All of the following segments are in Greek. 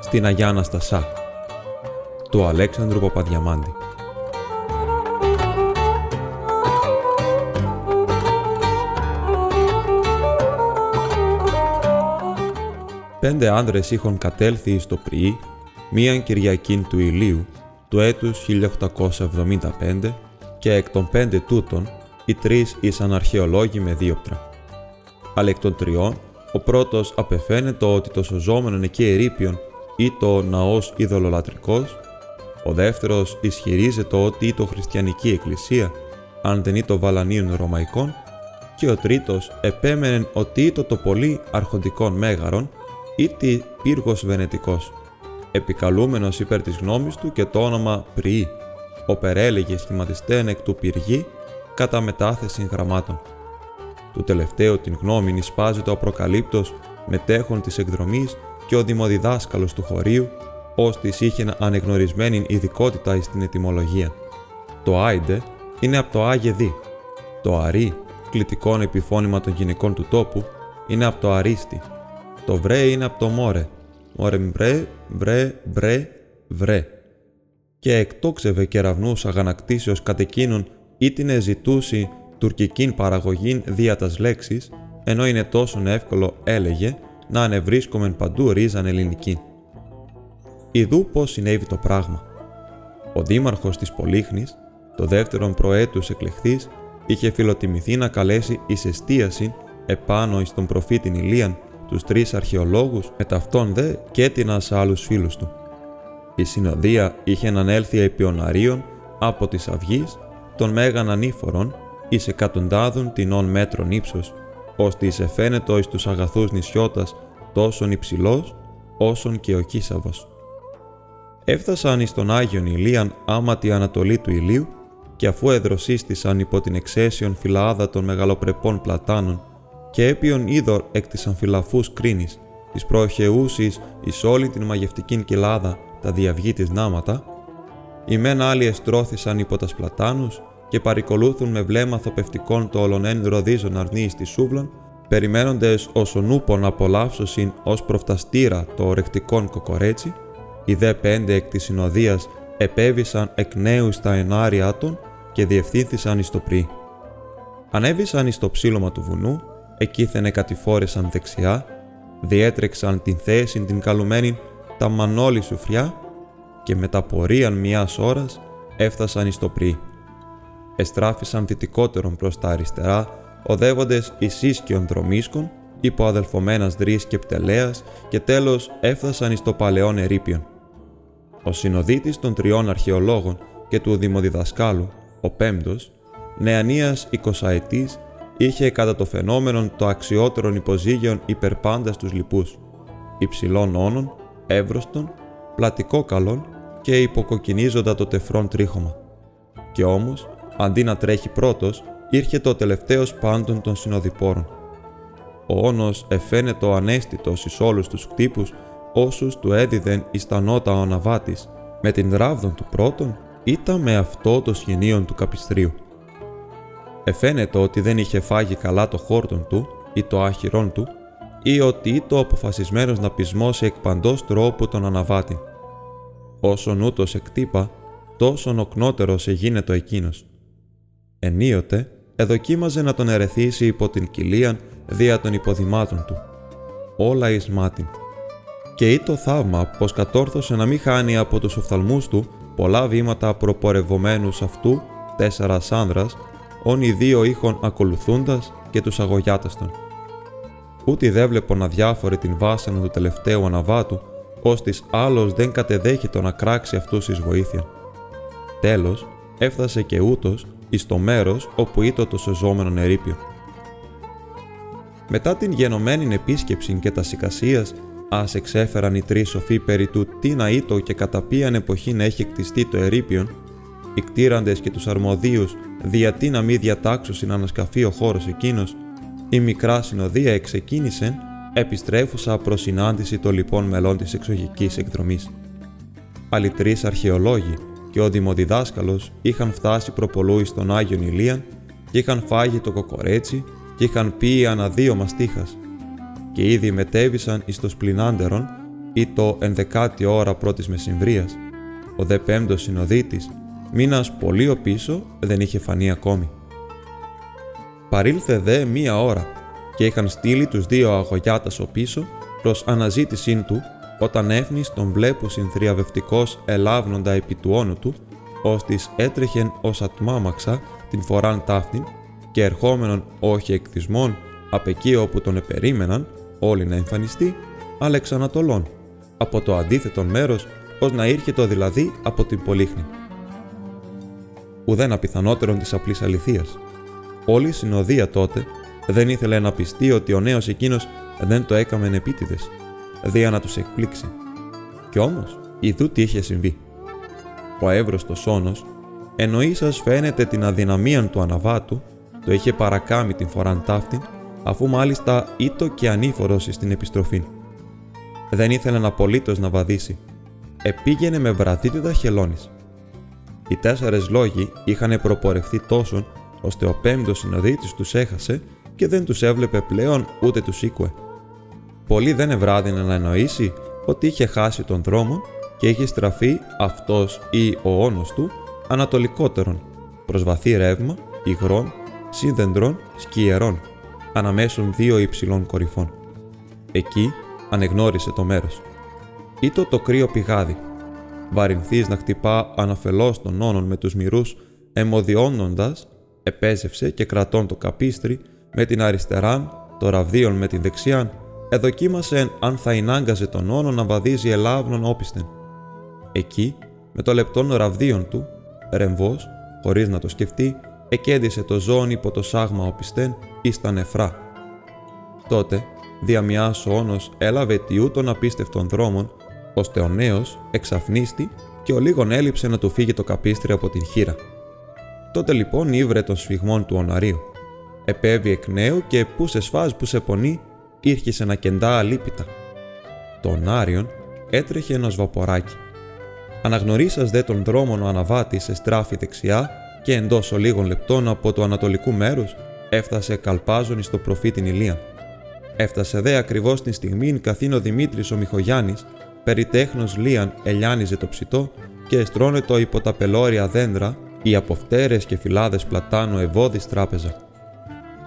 Στην Αγιά Αναστασά του Αλέξανδρου Παπαδιαμάντη. Πέντε άνδρες είχαν κατέλθει στο Πριή μίαν Κυριακήν του Ηλίου του έτους 1875 και εκ των πέντε τούτων οι τρεις ήσαν αρχαιολόγοι με δίοπτρα. Αλλά εκ των τριών, ο πρώτος απεφαίνεται ότι το σωζόμενον εκεί ερήπιον ή το ναός ειδωλολατρικός, ο δεύτερος ισχυρίζεται ότι ή το χριστιανική εκκλησία, αν δεν ή το βαλανίων ρωμαϊκών, και ο τρίτος επέμενε ότι ή το πολύ αρχοντικών μέγαρων ή πύργος βενετικός, επικαλούμενος υπέρ της γνώμης του και το όνομα Πριή, ο περέλεγε σχηματιστέν εκ του πυργή κατά μετάθεση γραμμάτων. Του τελευταίου την γνώμη νησπάζει το απροκαλύπτος μετέχον της εκδρομής και ο δημοδιδάσκαλος του χωρίου, ως της είχε ανεγνωρισμένη ειδικότητα στην ετυμολογία. Το άιντε είναι από το άγε δι. Το αρί, κλητικόν επιφώνημα των γυναικών του τόπου, είναι από το αρίστη, το βρέ είναι από το μόρε. Μόρε μπρε, βρέ, μπρε, βρέ. Και εκτόξευε κεραυνούς αγανακτήσεως κατ' εκείνον ή την ζητούσει τουρκικήν παραγωγήν δια τας λέξης, ενώ είναι τόσο εύκολο, έλεγε, να ανεβρίσκομεν παντού ρίζαν ελληνική. Ιδού πώς συνέβη το πράγμα. Ο δήμαρχος της Πολύχνης, το δεύτερον προέτους εκλεχθής, είχε φιλοτιμηθεί να καλέσει εις εστίαση επάνω εις τον προφήτην Ηλίαν τους τρεις αρχαιολόγους, με ταυτόν δε και έτειναν σε άλλους φίλους του. Η συνοδεία είχε ανέλθει επί οναρίων από της αυγής των μέγαν ανήφορων εις εκατοντάδων τεινών μέτρων ύψος, ώστε εις εφαίνετο εις τους αγαθούς νησιώτας τόσον υψηλός, όσον και ο Κίσαβος. Έφτασαν εις τον Άγιον Ηλίαν άμα τη Ανατολή του Ηλίου και αφού εδροσίστησαν υπό την εξαίσιον φυλάδα των μεγαλοπρεπών πλατάνων και έπιον είδωρ εκ της αμφιλαφούς κρίνης, της προχεούσης εις όλη την μαγευτικήν κοιλάδα τα διαυγή της νάματα, οι μεν άλλοι εστρώθησαν υπό τας πλατάνους και παρικολούθουν με βλέμμα θοπευτικών το ολονέν ροδίζον αρνίης της σούβλων, περιμένοντες όσον ούπον απολαύσωσιν ως προφταστήρα το ορεκτικόν κοκορέτσι, οι δε πέντε εκ της συνοδείας επέβησαν εκ νέου στα ενάρια των και διευθύνθησαν εις το πρί. Ανέβησαν εις το ψήλωμα του βουνού εκείθενε κατηφόρεσαν δεξιά, διέτρεξαν την θέση την καλουμένη τα μανόλη σουφριά και μετά πορείαν μιας ώρας έφτασαν εις το πρί. Εστράφησαν δυτικότερον προς τα αριστερά, οδεύοντες εις ίσκιον δρομίσκων, υπό αδελφομένας δρύς και πτελέας και τέλος έφτασαν εις το παλαιόν ερήπιον. Ο συνοδίτης των τριών αρχαιολόγων και του δημοδιδασκάλου, ο πέμπτος, νεανίας εικοσαετής είχε κατά το φαινόμενο το αξιότερον υποζύγιον υπερπάντα στους λοιπούς, υψηλών όνων, εύρωστον, πλατικό καλόν και υποκοκκινίζοντα το τεφρόν τρίχωμα. Και όμως, αντί να τρέχει πρώτος, ήρχε το τελευταίος πάντων των συνοδοιπόρων. Ο όνος εφαίνεται ο ανέστητος εις όλους τους κτύπους όσους του έδιδεν εις τα νότα ο Ναβάτης, με την ράβδον του πρώτον, ήταν με αυτό το σχοινίον του καπιστρίου. Εφαίνεται ότι δεν είχε φάγει καλά το χόρτον του ή το άχυρόν του ή ότι ήταν αποφασισμένος να πεισμώσει εκ παντός τρόπου τον αναβάτη. Όσον ούτως εκτύπα, τόσον οκνότερος εγίνετο εκείνος. Ενίοτε, εδοκίμαζε να τον ερεθίσει υπό την κοιλίαν δια των υποδημάτων του. Όλα εις μάτιν. Και ή το θαύμα πως κατόρθωσε να μην χάνει από τους οφθαλμούς του πολλά βήματα προπορευομένους αυτού τέσσερας άνδρας όν οι δύο ήχων ακολουθούντας και τους αγωγιάταστον. Ούτε δε βλέπω να διάφορε την βάσανα του τελευταίου αναβάτου, ώστις άλλος δεν κατεδέχεται να κράξει αυτούς εις βοήθεια. Τέλος, έφτασε και ούτως εις το μέρος όπου ήταν το σεζόμενο ερήπιο. Μετά την γενομένη επίσκεψη και τα σικασίας, ας εξέφεραν οι τρεις σοφοί περί του τι να ήτο και κατά ποιαν εποχή να έχει κτιστεί το ερήπιον, οι κτήραντες και τους αρμοδίους διατί να μη διατάξωσιν ανασκαφεί ο χώρος εκείνος, η μικρά συνοδεία εξεκίνησε, επιστρέφουσα προς συνάντηση των λοιπόν μελών της εξωγικής εκδρομής. άλλοι τρεις αρχαιολόγοι και ο δημοδιδάσκαλος είχαν φτάσει προπολού εις τον Άγιον Ηλίαν και είχαν φάγει το κοκορέτσι και είχαν πει ανά δύο μαστίχας και ήδη μετέβησαν εις το σπλινάντερον ή το ενδεκάτη ώρα πρώτης μεσημβρίας. Ο δε πέμπτος συνοδίτης, μήνας πολύ ο πίσω, δεν είχε φανεί ακόμη. Παρήλθε δε μία ώρα και είχαν στείλει τους δύο αγωγιάτας ο πίσω προς αναζήτησήν του όταν έφνης τον βλέπου συνθριαβευτικός ελάβνοντα επί του όνου του, ώστις έτρεχεν ως ατμάμαξα την φοράν ταύτην και ερχόμενον όχι εκθισμών απ' εκεί όπου τον επερίμεναν όλοι να εμφανιστεί, αλλά εξ Ανατολών, από το αντίθετο μέρος, ως να ήρχετο δηλαδή από την Πολύχνη. Ουδέν απιθανότερον της απλής αληθείας. Όλη η συνοδεία τότε δεν ήθελε να πιστεί ότι ο νέος εκείνος δεν το έκαμεν επίτηδες, δια να τους εκπλήξει. Κι όμως, ειδού τι είχε συμβεί. Ο εύρωστος όνος, ενώ ίσως φαίνεται την αδυναμία του αναβάτου, το είχε παρακάμει την φοράν ταύτην, αφού μάλιστα ήτο και ανήφορος στην επιστροφή. Δεν ήθελε απολύτως να βαδίσει. Επήγαινε με βραδύτητα χελώνης. Οι τέσσερες λόγοι είχαν προπορευτεί τόσο, ώστε ο πέμπτος συνοδίτης τους έχασε και δεν τους έβλεπε πλέον ούτε τους ήκουε. Πολύ δεν ευράδυνε να εννοήσει ότι είχε χάσει τον δρόμο και είχε στραφεί αυτός ή ο όνος του ανατολικότερον, προς βαθύ ρεύμα, υγρών, σύνδεντρων, σκιερών, αναμέσων δύο υψηλών κορυφών. Εκεί ανεγνώρισε το μέρος. Ήτο το κρύο πηγάδι. Βαρυνθής να χτυπά αναφελώς των όνων με τους μυρούς, εμοδιώνοντας, επέζευσε και κρατών το καπίστρι με την αριστεράν, το ραβδίον με την δεξιάν, εδοκίμασε αν θα ενάγκαζε τον όνο να βαδίζει ελάβνον όπιστεν. Εκεί, με το λεπτόν ραβδίον του, ρεμβός, χωρίς να το σκεφτεί, εκέντησε το ζώον υπό το σάγμα όπιστεν ή στα νεφρά. Τότε, δια μιας ο όνος έλαβε τιού των απίστευτων δρόμων, ώστε ο νέος εξαφνίστη και ο λίγον έλειψε να του φύγει το καπίστρι από την χείρα. Τότε λοιπόν ήβρε των σφιγμών του οναρίου. Επέβη εκ νέου και που σε σφάζ που σε πονεί, ήρχισε να κεντά αλίπητα. Το ονάριον έτρεχε ενός βαποράκι. Αναγνωρίσας δε τον δρόμον ο αναβάτη σε στράφη δεξιά και εντός ολίγων λεπτών από το ανατολικού μέρους έφτασε καλπάζον στο προφήτην Ηλία. Έφτασε δε ακριβώς την στιγμή καθήν ο Δημήτρης ο Μιχογιάννης, περί τέχνος Λίαν ελιάνιζε το ψητό και εστρώνετο υπό τα πελώρια δέντρα οι από και φυλάδες πλατάνου ευώδης τράπεζα.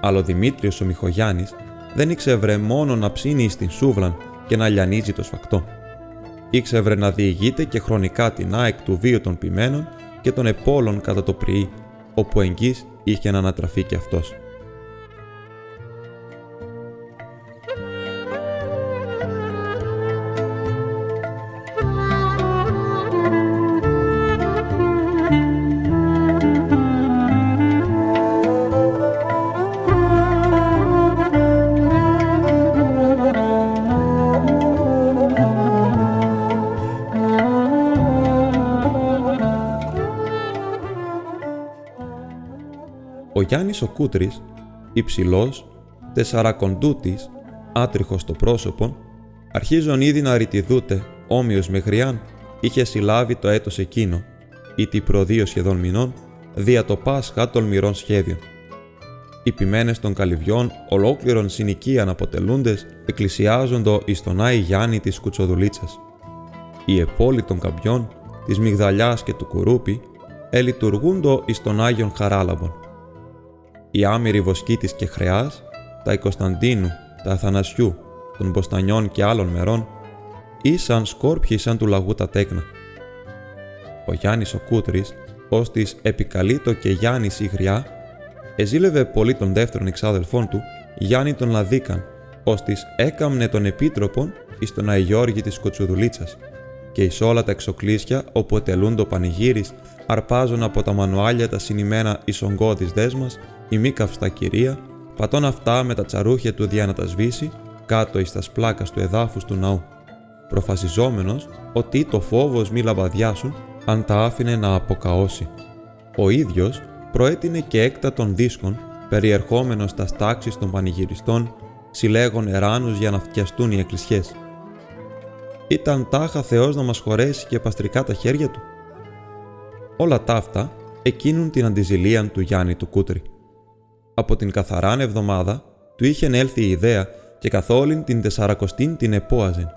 Αλλά ο Δημήτριος ο Μιχογιάννης δεν ήξευρε μόνο να ψήνει στην σούβλαν και να λιανίζει το σφακτό. Ήξευρε να διηγείται και χρονικά την ΑΕΚ του βίου των ποιμένων και των επόλων κατά το πριή, όπου εγγύς είχε να ανατραφεί και αυτός. Ο Κούτρης, υψηλός, τεσσαρακοντούτης, άτριχος στο πρόσωπο, αρχίζον ήδη να ρητιδούται, όμοιος με γριάν, είχε συλλάβει το έτος εκείνο, ήτι προ δύο σχεδόν μηνών, δια το Πάσχα τολμηρών σχέδιων. Οι ποιμένες των καλυβιών, ολόκληρον συνοικίαν αποτελούντες, εκκλησιάζοντο εις τον Άη Γιάννη της Κουτσοδουλίτσας. Οι επόλοι των καμπιών, της Μυγδαλιάς και του Κουρούπη, ελειτουργούντο εις τον Άγιον Χαράλαμπον η άμυρη βοσκή της και χρεάς, τα Κωνσταντίνου, τα Αθανασιού, των Μποστανιών και άλλων μερών, ήσαν σκόρπιοι σαν του λαγού τα τέκνα. Ο Γιάννης ο Κούτρης, ως της επικαλείτο και Γιάννης η Γριά, εζήλευε πολύ τον δεύτερον εξάδελφόν του, Γιάννη τον Λαδίκαν, ως της έκαμνε τον επίτροπον εις τον Αϊγιώργη της Κοτσουδουλίτσας και εις όλα τα εξοκλήσια όπου ετελούν το πανηγύρις, αρπάζουν από τα μανουάλια τα συνημένα εις ογκώδης δέσμας η μη καυστά κυρία, πατών αυτά με τα τσαρούχια του δια να τα σβήσει, κάτω εις τας σπλάκας του εδάφους του ναού, προφασιζόμενος ότι το φόβος μη λαμπαδιάσουν αν τα άφηνε να αποκαώσει. Ο ίδιος προέτεινε και έκτα των δίσκων, περιερχόμενος στα στάξεις των πανηγυριστών, συλλέγων εράνους για να φτιαστούν οι εκκλησιές. ήταν τάχα Θεός να μας χωρέσει και παστρικά τα χέρια του. Όλα ταύτα εκείνουν την αντιζηλία του Γιάννη του Κούτρι. Από την καθαράν εβδομάδα του είχε έλθει η ιδέα και καθ' όλην την τεσσαρακοστήν την επόαζεν.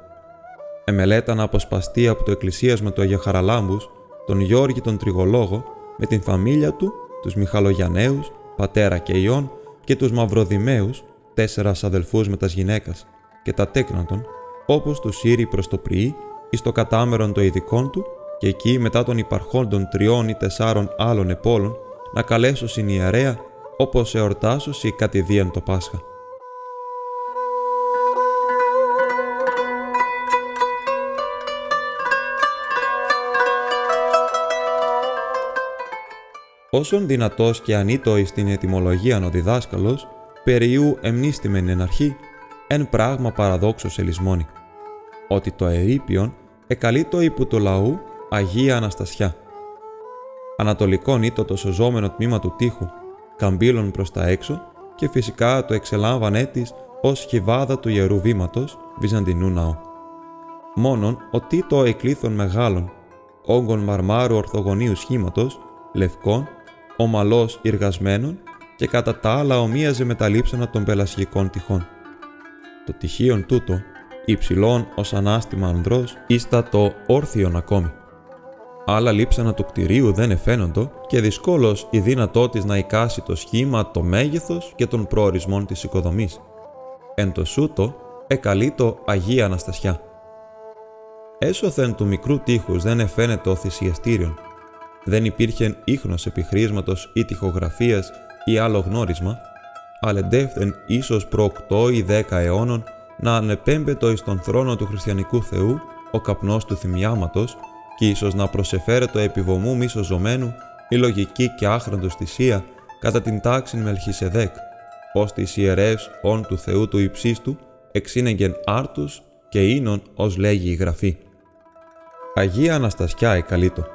Εμελέτα να αποσπαστεί από το εκκλησίασμα του Αγιαχαραλάμπους, τον Γιώργη τον Τριγολόγο, με την φαμίλια του, τους Μιχαλογιανναίους, πατέρα και ιών, και τους Μαυροδημαίους, τέσσερας αδελφούς με τας γυναίκας, και τα τέκνατον, όπως τους σύρει προς το πριή, εις το κατάμερον των ειδικών του, και εκεί μετά των υπαρχόντων τριών ή τεσσάρων άλλων επόλων, να καλέσω συνιερέα, όπως εορτάσω σι κατηδίαν το Πάσχα. Όσον δυνατός και ανήτοης στην ετυμολογία ο διδάσκαλος, περιού εμνίστημεν εν αρχή, εν πράγμα παραδόξος ελισμόνι, ότι το ερήπιον εκαλείτο υπό το λαού Αγία Αναστασιά. Ανατολικόν ήτο το σωζόμενο τμήμα του τείχου, καμπύλων προς τα έξω και φυσικά το εξελάμβανέ της ως χιβάδα του Ιερού Βήματος, Βυζαντινού ναού. Μόνον ότι το εκλήθων μεγάλων, όγκων μαρμάρου ορθογωνίου σχήματος, λευκών, ομαλός εργασμένων και κατά τα άλλα ομοίαζε με τα λείψανα των πελασγικών τυχών. Το τυχείον τούτο, υψηλόν ως ανάστημα ανδρός, ήστα το όρθιον ακόμη. Άλλα λείψανα του κτηρίου δεν εφαίνοντο και δυσκόλως η δύνατό της να εικάσει το σχήμα, το μέγεθος και των προορισμών της οικοδομής. Εν το σούτο εκαλεί το Αγία Αναστασιά. Έσωθεν του μικρού τείχους δεν εφαίνεται ο θυσιαστήριον. Δεν υπήρχε ίχνος επιχρήσματος ή τυχογραφίας ή άλλο γνώρισμα, αλλά εντεύθεν ίσως προ 8 ή 10 αιώνων να ανεπέμπετο εις τον θρόνο του χριστιανικού Θεού ο καπνός του θυμιάματος και ίσως να προσεφέρετο επιβομού μη σωζωμένου η λογική και άχραντος θυσία κατά την τάξη Μελχισεδέκ, ώστε οι ιερεύς όν του Θεού του υψίστου εξήνεγγεν άρτους και ίνων ως λέγει η Γραφή. Αγία Αναστασιά εκαλείτο.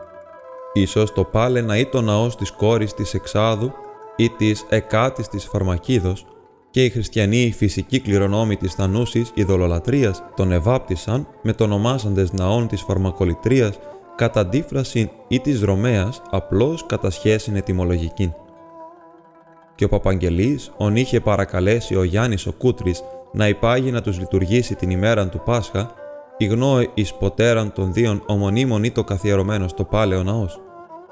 Ίσως το πάλε να ή το ναός της κόρης της Εξάδου ή της Εκάτης της Φαρμακίδος και οι χριστιανοί φυσικοί κληρονόμοι της θανούσης ειδωλολατρίας τον ευάπτισαν με το ονομάσαντες ναών της φαρμακολητρίας κατά αντίφραση ή της Ρωμαίας απλώς κατά σχέση ετυμολογική. Και ο Παπαγγελής ον είχε παρακαλέσει ο Γιάννης ο Κούτρης να υπάγει να τους λειτουργήσει την ημέρα του Πάσχα, ηγνώε εις ποτέραν των δύο ομονίμων ή το καθιερωμένο στο πάλαιο ναός,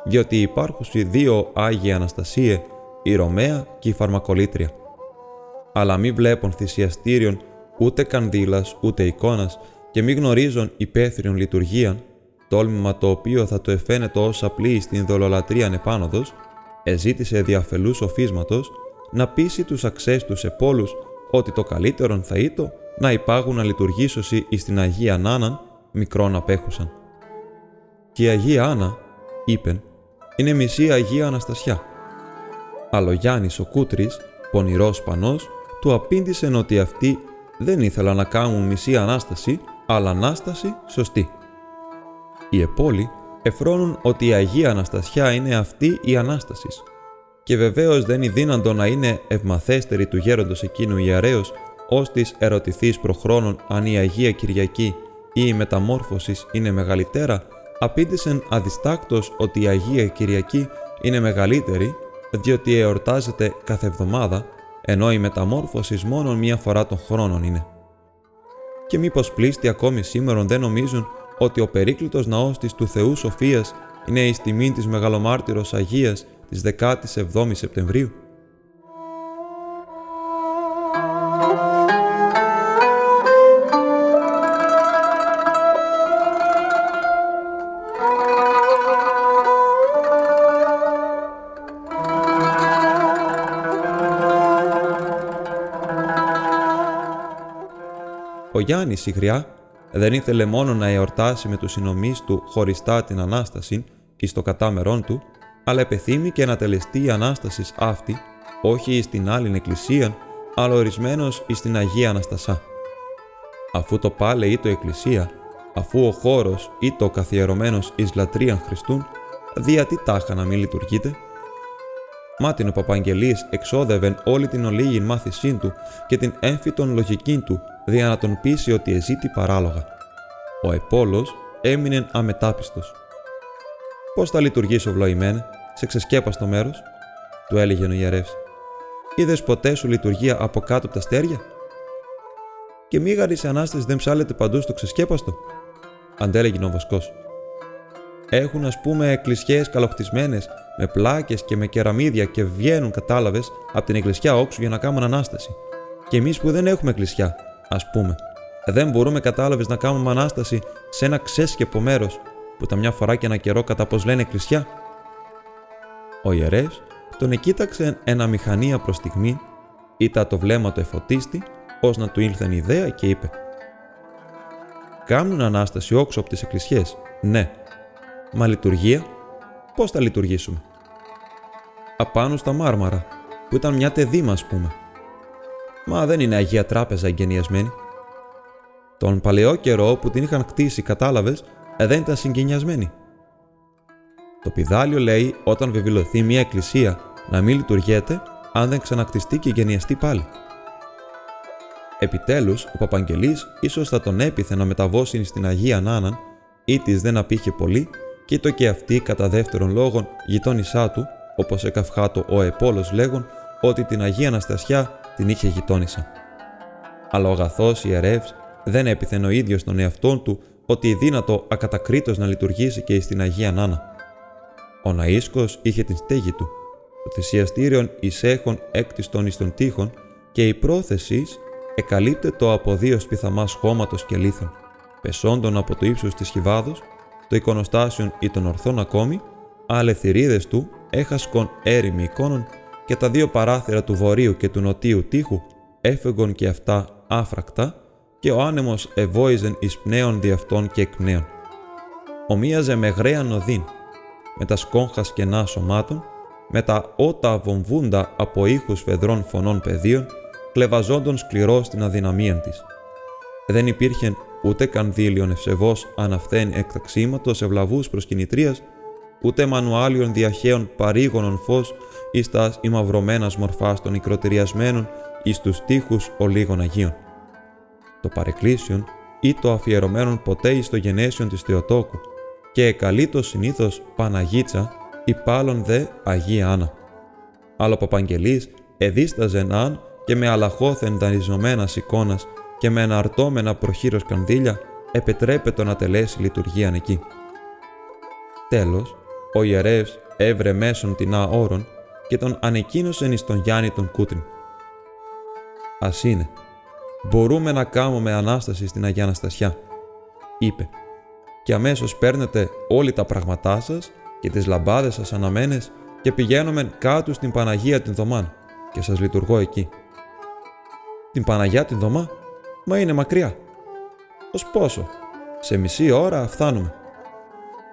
διότι υπάρχουν οι δύο Άγιοι Αναστασίε, η Ρωμαία και η Φαρμακολήτρια. Αλλά μη βλέπουν θυσιαστήριον ούτε κανδύλας ούτε εικόνας και μη γνωρίζουν υπαίθριον λειτουργίαν, τόλμημα το οποίο θα το εφαίνεται ως απλή στην δολολατρία επάνωδος, εζήτησε διαφελούς σοφίσματος να πείσει τους αξέστους επόλους ότι το καλύτερον θα ήτο να υπάγουν να λειτουργήσωσι εις την Αγία Νάναν μικρόν απέχουσαν. Και η Αγία Άννα, είπεν, είναι μισή Αγία Αναστασιά. Αλλά ο Γιάννης ο Κούτρης, πονηρός πανός, του απήντησεν ότι αυτοί δεν ήθελαν να κάνουν μισή Ανάσταση, αλλά Ανάσταση σωστή. Οι επόλοι εφρώνουν ότι η Αγία Αναστασιά είναι αυτή η Ανάστασης. Και βεβαίως δεν είναι δύνατο να είναι ευμαθέστερη του γέροντος εκείνου ιερέως, ως της ερωτηθείς προχρόνων αν η Αγία Κυριακή ή η μεταμόρφωσης είναι μεγαλύτερα, απήντησεν αδιστάκτος ότι η Αγία Κυριακή είναι μεγαλύτερη, διότι εορτάζεται κάθε εβδομάδα, ενώ η μεταμόρφωσης μόνο μία φορά των χρόνων είναι. Και μήπως πλήστοι ακόμη σήμερα δεν νομίζουν ότι ο περίκλητος ναός της του Θεού Σοφίας είναι η τιμή της Μεγαλομάρτυρος Αγίας της 17ης Σεπτεμβρίου. Ο Γιάννης Σιγριά δεν ήθελε μόνο να εορτάσει με τους συνομείς του χωριστά την Ανάσταση εις το κατάμερόν του, αλλά επεθύμη και να τελεστεί η Ανάστασης αυτή, όχι εις την άλλην εκκλησία, αλλά ορισμένος εις την Αγία Αναστασά. Αφού το πάλε ή το εκκλησία, αφού ο χώρος ή το καθιερωμένος εις λατρείαν Χριστούν, δια τι τάχα να μην λειτουργείτε. Μάτιν ο Παπαγγελής εξόδευεν όλη την ολίγη μάθησή του και την έμφυτον λογική του, δια να τον πείσει ότι εζήτη παράλογα. Ο Επόλος έμεινε αμετάπιστος. «Πώς θα λειτουργήσω, βλοημένε, σε ξεσκέπαστο μέρος» του έλεγε ο ιερεύς. «Είδες ποτέ σου λειτουργία από κάτω από τα στέρια» και μίγαρη σε ανάσταση δεν ψάλεται παντού στο ξεσκέπαστο, αντέλεγε ο Βοσκός. Έχουν, ας πούμε, εκκλησιές καλοχτισμένες με πλάκες και με κεραμίδια και βγαίνουν, κατάλαβες, από την εκκλησιά όξου για να κάνουν ανάσταση. Και εμείς που δεν έχουμε εκκλησιά, ας πούμε, δεν μπορούμε, κατάλαβες, να κάνουμε ανάσταση σε ένα ξέσκεπο μέρος που τα μια φορά και ένα καιρό κατά πώ λένε εκκλησιά. Ο ιερέας τον εκοίταξε ένα μηχανία προς στιγμή, ήταν το βλέμμα του εφωτίστη ως να του ήλθεν ιδέα και είπε «Κάμουν Ανάσταση όξω από τις εκκλησιές, ναι. Μα λειτουργία, πώς θα λειτουργήσουμε» «Απάνω στα μάρμαρα, που ήταν μια τεδίμα ας πούμε». «Μα δεν είναι Αγία Τράπεζα εγκαινιασμένη». Τον παλαιό καιρό που την είχαν κτίσει, κατάλαβες, ε, δεν ήταν συγκαινιασμένη. Το πιδάλιο λέει όταν βεβαιωθεί μια εκκλησία να μην λειτουργείται αν δεν ξανακτιστεί και γενιαστεί πάλι. Επιτέλους, ο Παπαγγελής ίσως θα τον έπιθε να μεταβώσει στην Αγία Νάναν, ή της δεν απήχε πολύ, και το και αυτή κατά δεύτερον λόγον γειτόνισά του, όπως εκαυχάτο ο Επόλος λέγον, ότι την Αγία Αναστασιά την είχε γειτόνισα. Αλλά ο αγαθός ιερεύ δεν έπιθεν ο ίδιος τον εαυτόν του ότι δύνατο ακατακρίτως να λειτουργήσει και στην Αγία Νάνα. Ο Ναΐσκος είχε την στέγη του, το θυσιαστήριον εισέχων έκτιστον εις των τείχων και η πρόθεση εκαλύπτετο από δύο σπιθαμάς χώματος και λίθων, πεσόντων από το ύψος της χιβάδος, το εικονοστάσιον ή των ορθών ακόμη, ale θηρίδες του έχασκον έρημοι εικόνων και τα δύο παράθυρα του βορείου και του νοτίου τείχου έφεγον και αυτά άφρακτα και ο άνεμος ευόιζεν εις πνέων διαυτών και εκπνέων. Ομοίαζε με γραία νοδύν, με τα σκόγχα σκενά σωμάτων, με τα ότα βομβούντα από ήχους φεδρών φωνών πεδίων κλεβαζόντων σκληρό στην αδυναμία της. Δεν υπήρχε ούτε καν δίλιον ευσεβώς αν αυτέν εκ ταξίματος ευλαβούς προσκυνητρία, ούτε μανουάλιον διαχέων παρήγονων φως εις τα ημαυρωμένας μορφάς των οικροτηριασμένων εις τους τείχους ολίγων Αγίων. Το παρεκκλήσιον ή το αφιερωμένον ποτέ εις το γενέσιον της Θεοτόκου και εκαλείτο συνήθως Παναγίτσα ή πάλων δε Αγία Άννα. Αλλά ο Παπαγγελής εδίσταζε αν και με αλαχώθεν δανειζωμένα εικόνας και με αναρτώμενα προχείρως κανδύλια, επιτρέπεται να τελέσει λειτουργίαν εκεί. Τέλος, ο ιερεύ έβρε μέσον την όρων και τον ανεκοίνωσεν εις τον Γιάννη τον Κούτριν. Α είναι, μπορούμε να κάνουμε ανάσταση στην Αγία Αναστασιά, είπε, και αμέσως παίρνετε όλοι τα πράγματά σας και τις λαμπάδες σας αναμένες και πηγαίνουμε κάτω στην Παναγία την Δωμάν και σας λειτουργώ εκεί. Την Παναγιά την Δωμά, μα είναι μακριά. Ω πόσο, σε μισή ώρα φτάνουμε.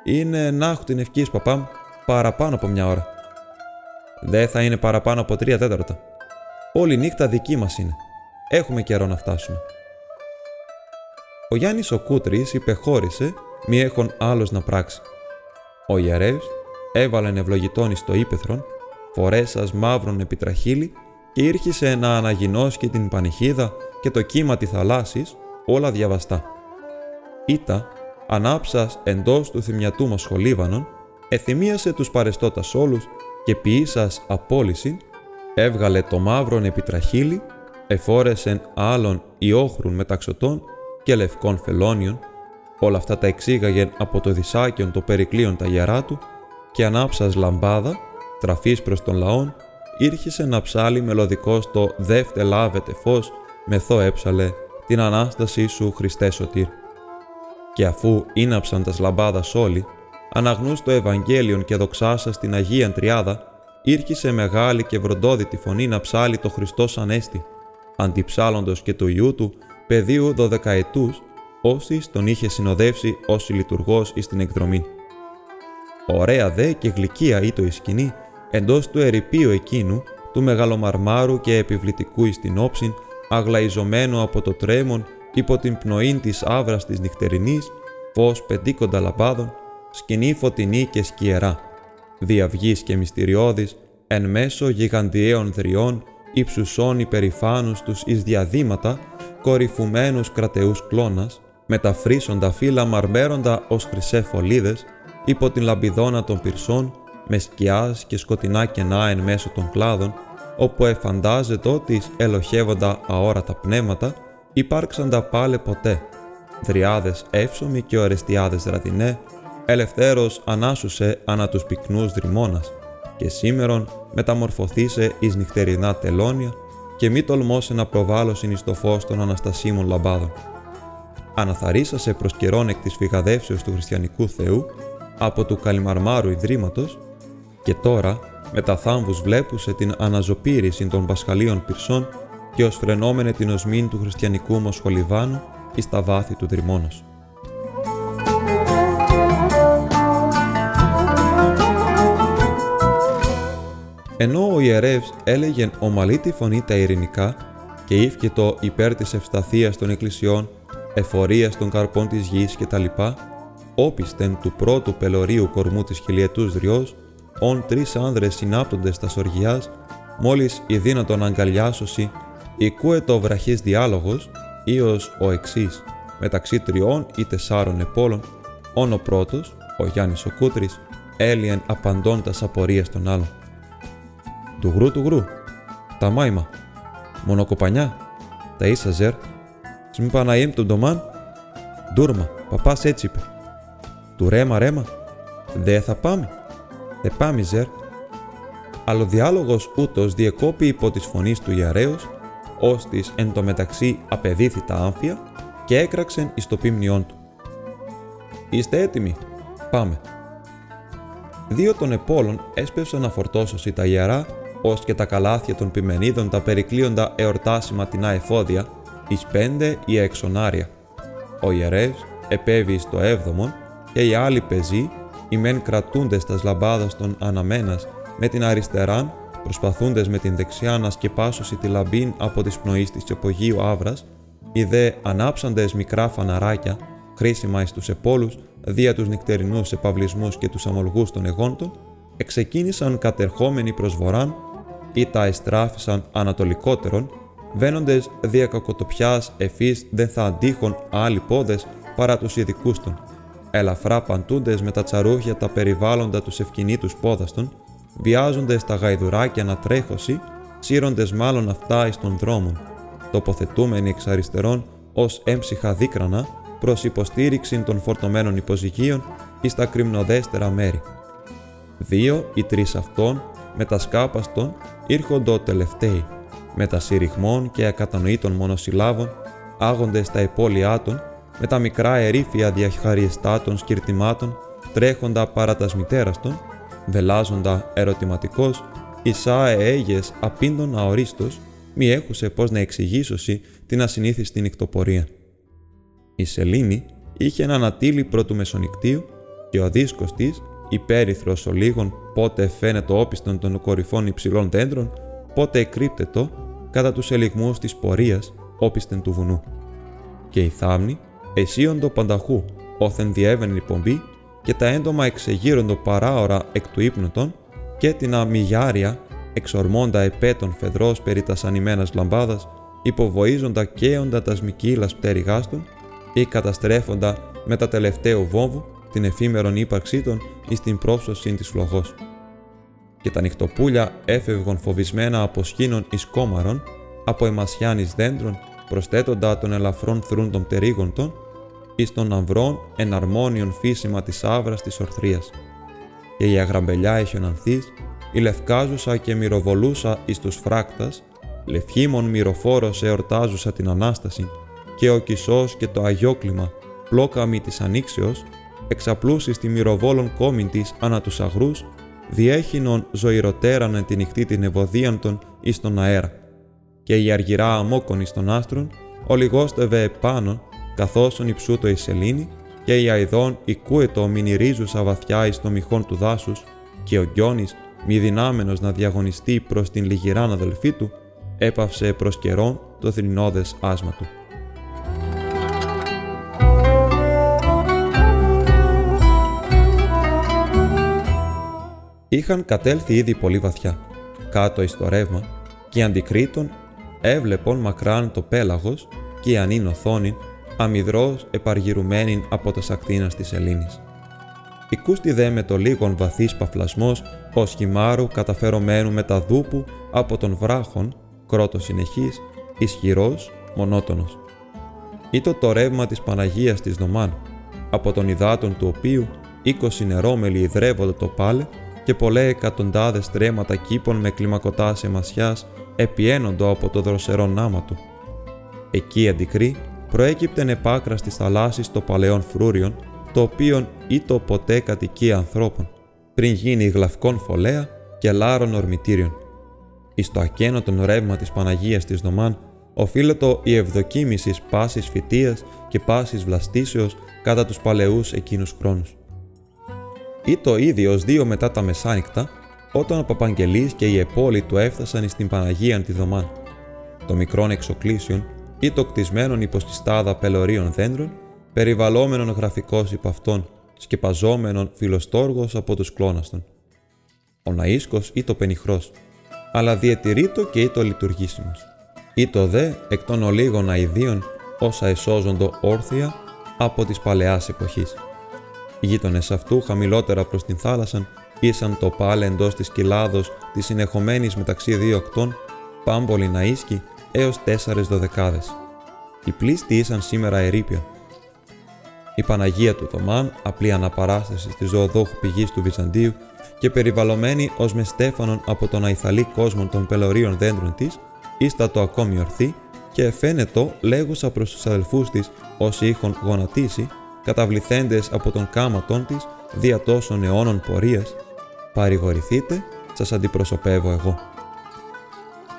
Είναι να έχω την ευχή, παπά μου, παραπάνω από μια ώρα. Δεν θα είναι παραπάνω από τρία τέταρτα. Όλη νύχτα δική μας είναι. Έχουμε καιρό να φτάσουμε. Ο Γιάννης ο Κούτρης υπεχώρησε μη έχον άλλος να πράξει. Ο ιερεύς έβαλε ευλογητόνι στο ύπεθρον, φορέσας μαύρον επιτραχύλι και ήρχισε να αναγινώσει την πανηχίδα και το κύμα της θαλάσσης, όλα διαβαστά. Ήτα, ανάψας εντός του θυμιατού μας σχολίβανον, εθυμίασε τους παρεστώτας όλους και ποιήσας απόλυση, έβγαλε το μαύρον επιτραχύλι, εφόρεσεν άλλων ιόχρουν μεταξωτών και λευκών φελόνιων, όλα αυτά τα εξήγαγεν από το δισάκιον το περικλείον τα γερά του και ανάψας λαμπάδα, τραφής προς τον λαόν, ήρχισε να ψάλει μελωδικό στο «Δεύτε λάβετε φως, μεθό έψαλε, την Ανάστασή σου Χριστέ Σωτήρ». Και αφού ίναψαν τας λαμπάδας όλοι, αναγνούς το Ευαγγέλιον και δοξάσα στην Αγία Τριάδα, ήρχισε μεγάλη και βροντόδητη φωνή να ψάλει το Χριστός Ανέστη, αντιψάλλοντος και του Ιού του, παιδίου δωδεκαετούς, όσοι τον είχε συνοδεύσει ως λειτουργός εις την εκδρομή. Ωραία δε και γλυκία ήτο η σκηνή, εντός του ερυπείου εκείνου, του μεγαλομαρμάρου και επιβλητικού εις την όψιν, αγλαϊζωμένο από το τρέμον υπό την πνοήν της άβρας της νυχτερινής, φως πεντίκοντα λαμπάδων, σκηνή φωτεινή και σκιερά, διαυγής και μυστηριώδης, εν μέσω γιγαντιαίων δριών, υψουσών υπερηφάνους τους εις διαδήματα, κορυφουμένους κρατεούς κλώνας, με τα φρύσοντα φύλλα μαρμέροντα ως χρυσέ φωλίδες υπό την λαμπιδόνα των πυρσών με σκιάς και σκοτεινά κενά εν μέσω των κλάδων όπου εφαντάζεται ότι ελοχεύοντα αόρατα πνεύματα υπάρξαντα πάλε ποτέ. Δριάδες εύσωμοι και ορεστιάδες ραδινέ, ελευθέρως ανάσουσε ανά τους πυκνούς δρυμώνας και σήμερον μεταμορφωθήσε εις νυχτερινά τελώνια και μη τολμώσε να προβάλλωσιν εις το φως των Αναστασίμων λαμπάδων. Αναθαρίσασε προς καιρόν εκ της φυγαδεύσεως του χριστιανικού Θεού από του Καλιμαρμάρου Ιδρύματος και τώρα με τα θάμβους βλέπουσε την αναζωπήρηση των πασχαλίων πυρσών και ως φρενόμενε την οσμήν του χριστιανικού μοσχολιβάνου εις τα βάθη του δρυμώνος. Ενώ ο ιερεύς έλεγε ομαλή τη φωνή τα ειρηνικά και το υπέρ της ευσταθίας των εκκλησιών, εφορίας των καρπών της γης κτλ, όπιστεν του πρώτου πελωρίου κορμού της χιλιετούς δριός, ον τρεις άνδρες συνάπτοντες τα σοργιάς, μόλις η δύνατον αγκαλιάσωση, οικούε το βραχής διάλογος, ίος ο εξής, μεταξύ τριών ή τεσσάρων επόλων, όν ο πρώτος, ο Γιάννης ο Κούτρης, έλιεν απαντώντας απορίες των άλλων. Του γρου του γρου, τα μάιμα, μονοκοπανιά, τα ίσα ζερ, σμι Παναήμ τον ντομάν, ντούρμα, παπάς έτσι είπε. Του ρέμα ρέμα, δε θα πάμε. Δε πάμε ζερ. Αλλά ο διάλογος ούτως διεκόπη υπό της φωνής του ιερέως, ώστις εν το μεταξύ απεδίθη τα άμφια και έκραξεν εις το πίμνιόν του. Είστε έτοιμοι, πάμε. Δύο των επόλων έσπευσαν να φορτώσωσι τα ιερά, ως και τα καλάθια των πιμενίδων τα περικλείοντα εορτάσιμα την εφόδια, εις πέντε ή εξονάρια. Ο ιερεύς επέβη στο έβδομον και οι άλλοι πεζοί, οι μεν κρατούνται στα λαμπάδας των αναμένας, με την αριστεράν, προσπαθούντες με την δεξιά να σκεπάσωσι τη λαμπίν από τις πνοής της επογείου άβρας, οι δε ανάψαντες μικρά φαναράκια, χρήσιμα εις τους επόλους, δια τους νυχτερινούς επαυλισμούς και τους αμολγούς των εγόντων, εξεκίνησαν κατερχόμενοι προς βοράν ή τα εστράφησαν ανατολικότερον, βαίνοντες δια κακοτοπιάς εφής δεν θα αντίχουν άλλοι πόδες παρά τους ειδικούς των ελαφρά παντούντες με τα τσαρούχια τα περιβάλλοντα τους ευκινήτους πόδαστον, βιάζοντες τα γαϊδουράκια να τρέχωσι, σύροντες μάλλον αυτά εις των δρόμων, τοποθετούμενοι εξ αριστερών ως έμψυχα δίκρανα προς υποστήριξη των φορτωμένων υποζυγίων εις τα κρυμνοδέστερα μέρη. Δύο ή τρεις αυτών με τα σκάπαστον ήρχοντο τελευταίοι, με τα συρρυχμών και ακατανοήτων μονοσυλλάβων, άγοντες τα υπόλοιά των με τα μικρά ερήφια διαχαριστάτων σκυρτημάτων τρέχοντα παρά τας μητέρας των, βελάζοντα ερωτηματικός, Ισά εέγες απίντων αορίστος, μη έχουσε πώς να εξηγήσωση την ασυνήθιστη νυχτοπορία. Η σελήνη είχε έναν ατύλι πρώτου μεσονικτίου και ο δίσκος της, υπέρυθρος ο λίγων πότε φαίνεται όπιστον των κορυφών υψηλών δέντρων, πότε εκρύπτετο κατά τους ελιγμούς της πορείας όπιστεν του βουνού. Και η θάμνη εσίοντο πανταχού, όθεν διέβαινε η πομπή και τα έντομα εξεγείροντο παράωρα εκ του ύπνοτον και την αμυγιάρια εξορμώντα επέτων φεδρός περί τας ανημένας λαμπάδας, υποβοίζοντα καίοντα τας σμικύλας πτέρυγάστων ή καταστρέφοντα με τα τελευταίου βόμβου την εφήμερον ύπαρξή των εις την πρόψωση της φλογός. Και τα νυχτοπούλια έφευγαν φοβισμένα από σκήνων εις κόμαρων, από εμασιάνης δέντρων προσθέτοντα των ελαφρών θρούν των πτερίγων των, εις των αμβρών εναρμόνιον φύσιμα της άβρας της ορθρίας. Και η αγραμπελιά εχιονανθής, η λευκάζουσα και μυροβολούσα εις τους φράκτας, λευχήμων μυροφόρος εορτάζουσα την Ανάσταση, και ο κισός και το αγιόκλημα, πλόκαμι της ανοίξεως, εξαπλούσει στη μυροβόλων κόμιν της ανά τους αγρούς, διέχυνον ζωηροτέρανε τη νυχτή την ευωδίαν των εις τον αέρα και η αργυρά αμόκονη των άστρων ολιγόστευε επάνω, καθώς υψού το η σελήνη και η αηδόν οικούετο μηνυρίζουσα βαθιά εις το μυχόν του δάσους και ο Γκιόνης, μη δυνάμενος να διαγωνιστεί προς την λιγυράν αδελφή του, έπαυσε προς καιρόν το θρηνώδες άσμα του. Είχαν κατέλθει ήδη πολύ βαθιά, κάτω εις το ρεύμα, και αντικρίτων έβλεπον μακράν το πέλαγος και η ανήν οθόνη αμυδρός επαργυρουμένην από τα σακτίνας της Ελλήνης. Οικούστη δε με το λίγον βαθύς παφλασμός, ως χυμάρου καταφερωμένου με τα δούπου από τον βράχον, κρότος συνεχής, ισχυρός, μονότονος. Ήτο το ρεύμα της Παναγίας της Δωμάν, από τον υδάτων του οποίου είκοσι νερόμελοι ιδρεύονται το πάλε και πολλές εκατοντάδες τρέματα κήπων με κλιμακωτά μασιάς επιένοντο από το δροσερό νάμα του. Εκεί αντικρή προέκυπτεν επάκρα στις θαλάσσης το παλαιών φρούριων, το οποίον ήτο ποτέ κατοικία ανθρώπων, πριν γίνει γλαυκόν φωλέα και λάρων ορμητήριων. Εις το ακένοτον ρεύμα της Παναγίας της Δωμάν οφείλεται η ευδοκίμηση πάσης φυτίας και πάσης βλαστήσεως κατά τους παλαιούς εκείνους χρόνους. Ή το ίδιο ως δύο μετά τα μεσάνυχτα, όταν ο Παπαγγελής και η επόλη του έφτασαν στην Παναγία τη Δωμάν. Το μικρόν εξοκλήσιον ή το κτισμένον υπό στη στάδα πελωρίων δέντρων, περιβαλλόμενον γραφικός υπ' αυτόν, σκεπαζόμενον φιλοστόργος από τους κλώναστον. Ο ναΐσκος ή το πενιχρός, αλλά διατηρείτο και ή το λειτουργήσιμος. Ή το δε εκ των ολίγων αηδίων όσα εσώζοντο όρθια από της παλαιάς εποχής. Οι γείτονες αυτού χαμηλότερα προς την θάλασσα ήσαν το πάλε εντός της κοιλάδος της συνεχομένης μεταξύ δύο οκτών, πάμπολη να ίσκει έως τέσσερες δωδεκάδες. Οι πλήστοι ήσαν σήμερα ερήπια. Η Παναγία του Θωμάν, απλή αναπαράσταση τη ζωοδόχου πηγής του Βυζαντίου και περιβαλλωμένη ως με στέφανον από τον αϊθαλή κόσμο των πελωρίων δέντρων της, ίστατο ακόμη ορθή και εφαίνετο λέγουσα προς τους αδελφούς της όσοι είχαν γονατίσει, καταβληθέντες από τον κάματον της δια τόσων αιώνων πορείας, παρηγορηθείτε, σας αντιπροσωπεύω εγώ.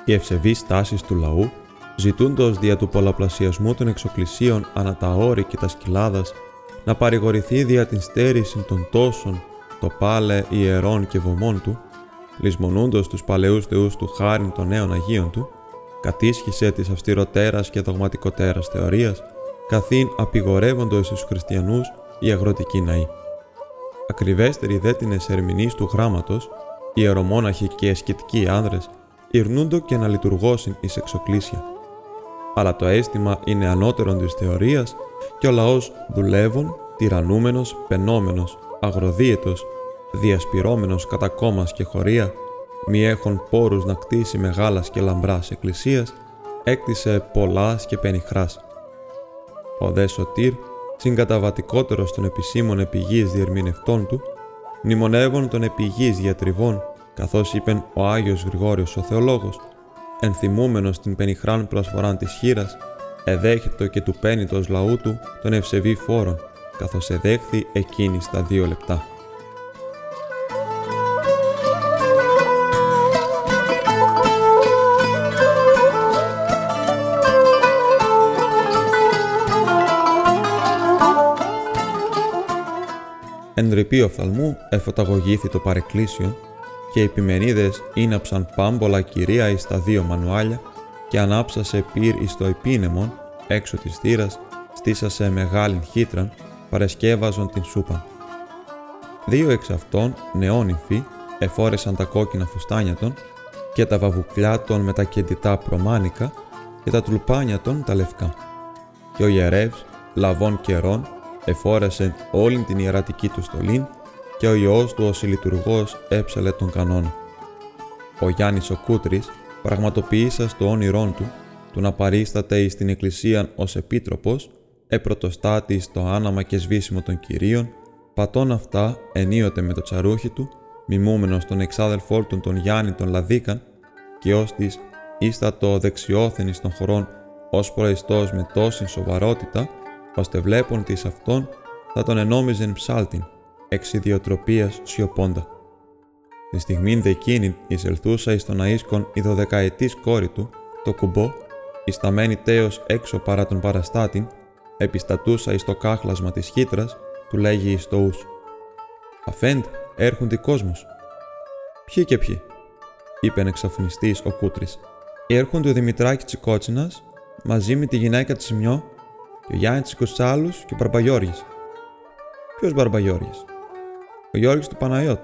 Οι ευσεβείς τάσεις του λαού, ζητούντος δια του πολλαπλασιασμού των εξοκλησίων ανά τα όρη και τα σκυλάδας, να παρηγορηθεί δια την στέρηση των τόσων το πάλε ιερών και βωμών του, λησμονούντος τους παλαιούς θεούς του χάριν των νέων Αγίων του, κατήσχησε της αυστηροτέρας και δογματικοτέρας θεωρίας, καθήν απειγορεύοντος στους χριστιανούς οι αγροτικοί ναοί. Ακριβέστεροι δε την ερμηνείς του γράμματος, οι ιερομόναχοι και ασκητικοί άνδρες, ειρνούντο και να λειτουργώσουν εις εξοκλήσια. Αλλά το αίσθημα είναι ανώτερον της θεωρίας και ο λαός δουλεύων, τυραννούμενος, πενόμενος, αγροδίαιτος, διασπυρώμενος κατά κόμμας και χωρία, μη έχων πόρους να κτίσει μεγάλας και λαμπράς εκκλησίας, έκτισε πολλάς και πενιχράς. Ο δε Σωτήρ, συγκαταβατικότερος των επισήμων επιγείς διερμηνευτών του, μνημονεύων των επιγείς διατριβών, καθώς είπεν ο Άγιος Γρηγόριος ο Θεολόγος, ενθυμούμενος την πενιχράν προσφοράν της χείρας, εδέχητο και του πένιτος λαού του τον ευσεβή φόρον, καθώς εδέχθη εκείνης στα δύο λεπτά. Εν ρηπή οφθαλμού εφωταγωγήθη το παρεκκλήσιο και οι επιμενίδες ίναψαν πάμπολα κυρία εις τα δύο μανουάλια και ανάψασε πυρ εις το επίνεμον έξω της θύρας στήσασε μεγάλην χύτραν παρεσκεύαζον την σούπα. Δύο εξ αυτών νεόνυμφοι εφόρεσαν τα κόκκινα φουστάνια των και τα βαβουκλιά των με τα κεντητά προμάνικα και τα τουλπάνια των τα λευκά. Και ο ιερεύς, λαβών καιρών, εφόρεσε όλη την ιερατική του στολήν και ο ιός του ως λειτουργός έψαλε τον κανόνα. Ο Γιάννης ο Κούτρης πραγματοποίησα στο όνειρόν του, του να παρίσταται εις την εκκλησία ως επίτροπος, επρωτοστάτη στο άναμα και σβήσιμο των κυρίων, πατών αυτά ενίοτε με το τσαρούχι του, μιμούμενος τον εξάδελφό του τον Γιάννη τον Λαδίκαν, και ως της ίστατο δεξιόθενη των χωρών ως προϊστό με τόση σοβαρότητα, ώστε βλέπουν της αυτόν θα τον ενόμιζεν ψάλτην, εξ ιδιοτροπίας σιωπώντα. Τη στιγμή δε εκείνη εισελθούσα εις τον αΐσκον η δωδεκαετής κόρη του, το κουμπό, ισταμένη τέος έξω παρά τον παραστάτην, επιστατούσα εις το κάχλασμα της χύτρας, του λέγει εις το ους. «Αφέντ, έρχονται κόσμος». «Ποιοι και ποιοι», είπεν εξαφνιστής ο Κούτρης. «Έρχονται ο Δημητράκης Τσικότσινας, μαζί με τη γυναίκα της Μιώ, και ο Γιάννης Κοτσάλους και ο Μπαρμπαγιώργης». «Ποιος Μπαρμπαγιώργης» «Ο Γιώργης του Παναγιώτ».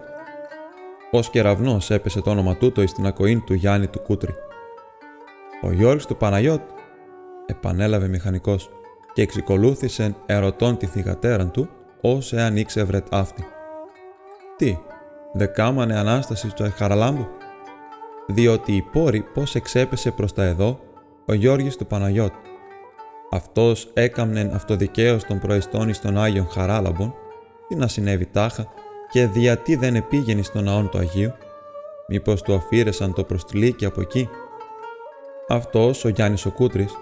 Ω κεραυνό έπεσε το όνομα τούτο εις την ακοήν του Γιάννη του Κούτρη. Ο Γιώργης του Παναγιώτ, επανέλαβε μηχανικός και εξικολούθησεν ερωτών τη θυγατέραν του, ως εάν ήξευρετ αυτή. Τι, δε κάμανε Ανάστασης στο Εχαραλάμπου, διότι η πόρη πώς εξέπεσε προς τα εδώ ο Γιώργης του Παναγιώτη. Αυτός έκαμνεν αυτοδικαίως των προεστών εις των Άγιων Χαράλαμπων, τι να συνέβη τάχα και διατί δεν επήγαινε στον ναόν του Αγίου, μήπως του αφήρεσαν το προστιλίκι από εκεί. Αυτός ο Γιάννης ο Κούτρης,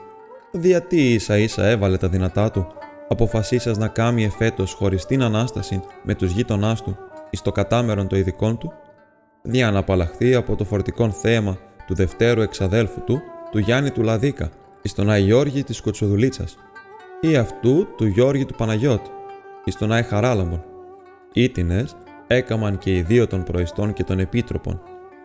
διατί ίσα ίσα έβαλε τα δυνατά του, αποφασίσας να κάμει εφέτος χωριστήν Ανάσταση με τους γείτονάς του εις το κατάμερον το ειδικών του, δια να απαλλαχθεί από το φορτικόν θέαμα του δευτέρου εξαδέλφου του, του Γιάννη του Λαδίκα, εις τον Άι Γιώργη της Κοτσοδουλίτσας, ή αυτού του Γιώργη του Παναγιώτη, εις τον Άι Χαράλαμπον. Ήτινες έκαμαν και οι δύο των προϊστών και των επίτροπων,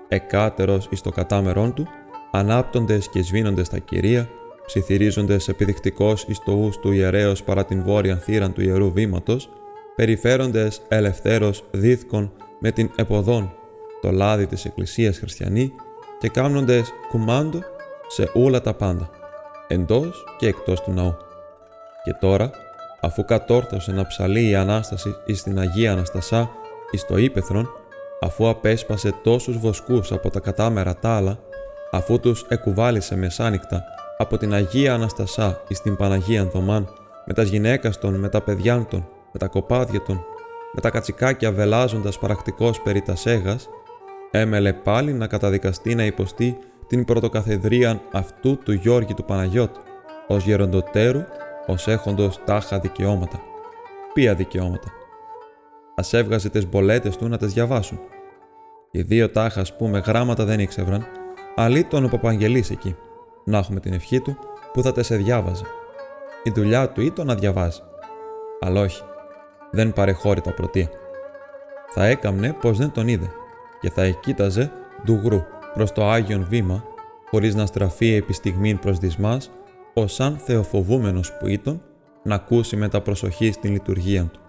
εκάτερος εις το κατάμερόν του, ανάπτοντες και σβήνοντες τα κυρία, ψιθυρίζοντες επιδεικτικός εις το ους του ιερέως παρά την βόρεια θύραν του Ιερού Βήματος, περιφέροντες ελευθέρως δίθκον με την εποδόν το λάδι της Εκκλησίας Χριστιανή και κάμνοντες κουμάντο σε όλα τα πάντα, εντός και εκτός του ναού. Και τώρα, αφού κατόρθωσε να ψαλεί η Ανάσταση εις την Αγία Αναστασά εις το ύπεθρον, αφού απέσπασε τόσους βοσκούς από τα κατάμερα τάλα, αφού τους εκουβάλισε μεσάνυχτα από την Αγία Αναστασά εις την Παναγία Δωμάν, με τα γυναίκας των, με τα παιδιά των, με τα κοπάδια των, με τα κατσικάκια βελάζοντας παρακτικός περί τα σέγας, έμελε πάλι να καταδικαστεί να υποστεί την πρωτοκαθεδρία αυτού του Γιώργη του Παναγιώτ, ως γεροντοτέρου, ως έχοντος τάχα δικαιώματα. Ποια δικαιώματα. Ας έβγαζε τις μπολέτες του να τις διαβάσουν. Οι δύο τάχα, πούμε, γράμματα δεν ήξευραν, αλλή τον ο Παπαγγελής εκεί. Να έχουμε την ευχή του που θα τες σε διάβαζε. Η δουλειά του ήταν να διαβάζει. Αλλά όχι, δεν παρεχώρη τα πρωτεία. Θα έκαμνε πως δεν τον είδε και θα εκείταζε ντουγρού προς το Άγιον Βήμα, χωρίς να στραφεί επί στιγμήν προς δυσμάς, ως σαν θεοφοβούμενος που ήταν, να ακούσει με τα προσοχή στην λειτουργία του.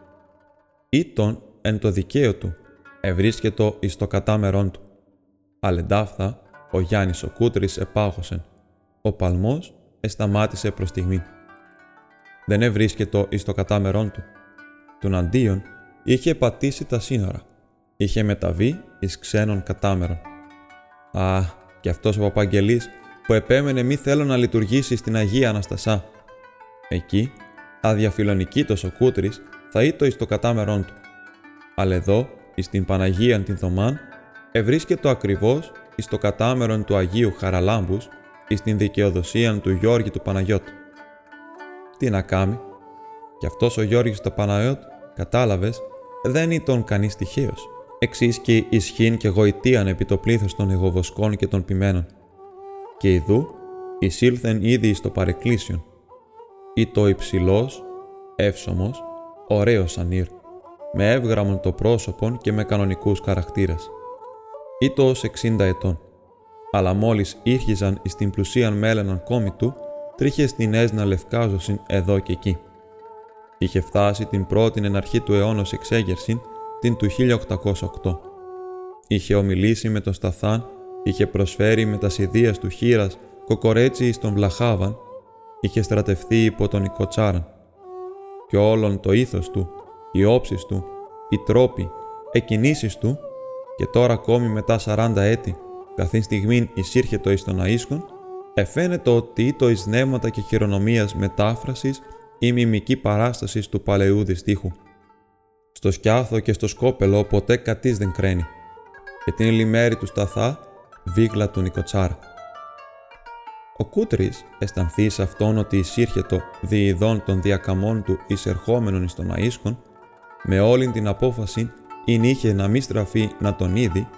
Ήτον εν το δικαίω του, ευρίσκετο εις το κατάμερόν του. Αλεντάφθα, ο Γιάννης ο Κούτρης επάγωσεν. Ο παλμός εσταμάτησε προς στιγμή. Δεν ευρίσκετο εις το κατάμερόν του. Τον αντίον είχε πατήσει τα σύνορα. Είχε μεταβεί εις ξένων κατάμερων. Α, και αυτός ο Παπαγγελής που επέμενε μη θέλω να λειτουργήσει στην Αγία Αναστασά. Εκεί, αδιαφιλονικήτος ο Κούτρης θα ήτο εις το κατάμερόν του. Αλλά εδώ, εις την Παναγία την Θωμάν, ευρίσκεται ακριβώς εις το κατάμερον του Αγίου Χαραλάμπους, εις την δικαιοδοσία του Γιώργη του Παναγιώτου. Τι να κάνει, κι αυτός ο Γιώργης του Παναγιώτου, κατάλαβες, δεν ήταν κανείς τυχαίος εξής και ισχύν και γοητείαν επί το πλήθος των εγωβοσκών και των ποιμένων. Και ιδού εισήλθεν ήδη στο παρεκκλήσιον, ή το υψηλός, εύσωμος, ωραίος ανήρ, με εύγραμμον το πρόσωπον και με κανονικούς χαρακτήρες. Ή το ως 60 ετών, αλλά μόλις ήρχιζαν εις την πλουσίαν μέλαιναν κόμη του, τρίχες στην έσνα λευκάζωσιν εδώ και εκεί. Είχε φτάσει την πρώτη εν αρχή του αιώνος εξέγερσιν την του 1808. Είχε ομιλήσει με τον Σταθάν, είχε προσφέρει με τα σιδείας του χείρας κοκορέτσι στον Βλαχάβαν, είχε στρατευθεί υπό τον Οικοτσάραν. Και όλον το ήθος του, οι όψεις του, οι τρόποι, εκκινήσεις του και τώρα ακόμη μετά 40 έτη, καθήν στιγμήν εισήρχετο εις τον αΐσκον, εφαίνεται ότι το εις νεύματα και χειρονομίας μετάφρασης ή μιμική παράστασης του παλαιού δυστύχου. Στο σκιάθο και στο σκόπελο ποτέ κατής δεν κραίνει. Και την λιμέρη του σταθά, βίγλα του Νικοτσάρα. Ο Κούτρης αισθανθεί σε αυτόν ότι εισήρχετο διειδών των διακαμών του εισερχόμενων εις των αΐσκων, με όλην την απόφαση ειν είχε να μη στραφεί να τον είδει,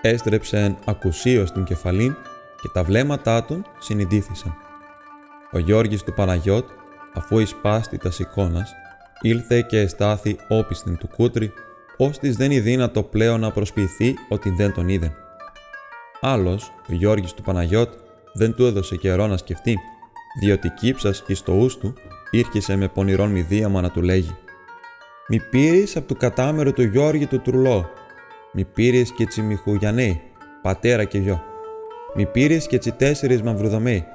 έστρεψε εν ακουσίως την κεφαλήν και τα βλέμματά των συνειδήθησαν. Ο Γιώργης του Παναγιώτ, αφού εισπάστη τα εικόνας, ήλθε και εστάθη όπισθεν του κούτρι, ώστε δεν είναι δύνατο πλέον να προσποιηθεί ότι δεν τον είδε. Άλλος, ο Γιώργης του Παναγιώτ, δεν του έδωσε καιρό να σκεφτεί, διότι κύψας εις το ους του ήρχισε με πονηρόν μηδίαμα να του λέγει. «Μη πήρε από του κατάμερο του Γιώργη του Τρουλό, μη πήρε και τσιμιχουγιανέ, πατέρα και γιο, μη πήρε και τσι τέσσερις μαυρουδομέ,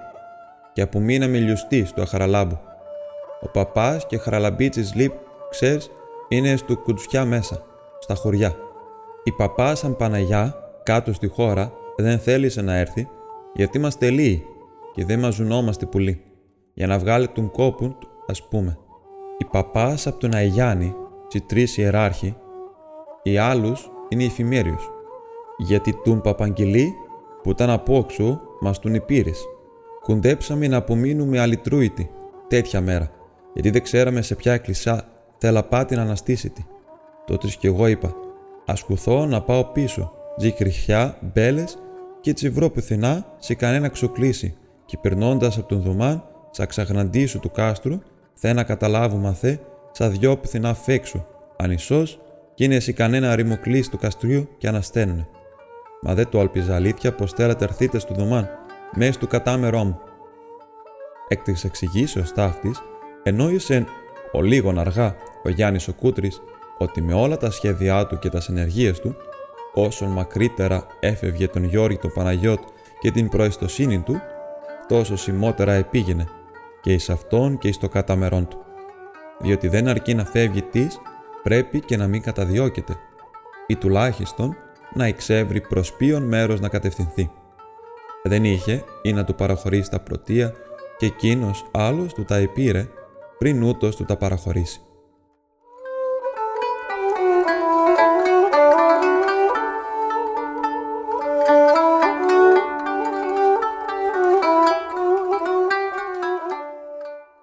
και από μήνα με λιουστή στο αχαραλάμπου, Ο παπάς και χραλαμπίτσις λίπ, ξέρεις, είναι στο κουτσιά μέσα, στα χωριά. Η παπά σαν Παναγιά, κάτω στη χώρα, δεν θέλησε να έρθει, γιατί είμαστε λίγοι και δεν μας ζουνόμαστε πολύ, για να βγάλει τον κόπο του, ας πούμε. Η παπάς από τον Αγιάννη, τσι τρεις ιεράρχοι, οι άλλους είναι εφημέριος, γιατί τον Παπαγγελί που ήταν απόξω μας τον υπήρες. Κουντέψαμε να απομείνουμε αλυτρούητοι τέτοια μέρα, γιατί δεν ξέραμε σε ποια εκκλησιά θέλα πάτη να αναστήσετε. Τότε κι εγώ είπα, ασκουθώ να πάω πίσω, ζυκριχιά, μπέλες και τσιβρό πουθενά σε κανένα ξοκλήσει και περνώντας από τον Δουμάν, σα ξαγναντήσου του κάστρου, θε να καταλάβουμε θε, σα δυο πουθενά φέξου, ανισός και είναι σε κανένα ρημοκλή του καστριού και ανασταίνουνε. Μα δεν το αλπιζα αλήθεια πως θέλατε ερθείτε στο Δουμάν, μέσα του κατάμερό μου. Εκ της εξηγήσεως ταύτης, ενόησε ο λίγον αργά ο Γιάννης ο Κούτρης ότι με όλα τα σχέδιά του και τας ενεργείες του, όσο μακρύτερα έφευγε τον Γιώργη τον Παναγιώτ και την προεστοσύνη του, τόσο σημότερα επήγαινε και εις αυτόν και εις το καταμερόν του. Διότι δεν αρκεί να φεύγει της, πρέπει και να μην καταδιώκεται, ή τουλάχιστον να εξεύρει προς ποιον μέρος να κατευθυνθεί. Δεν είχε ή να του παραχωρήσει τα πρωτεία και εκείνος άλλος του τα επήρε πριν ούτως του τα παραχωρήσει.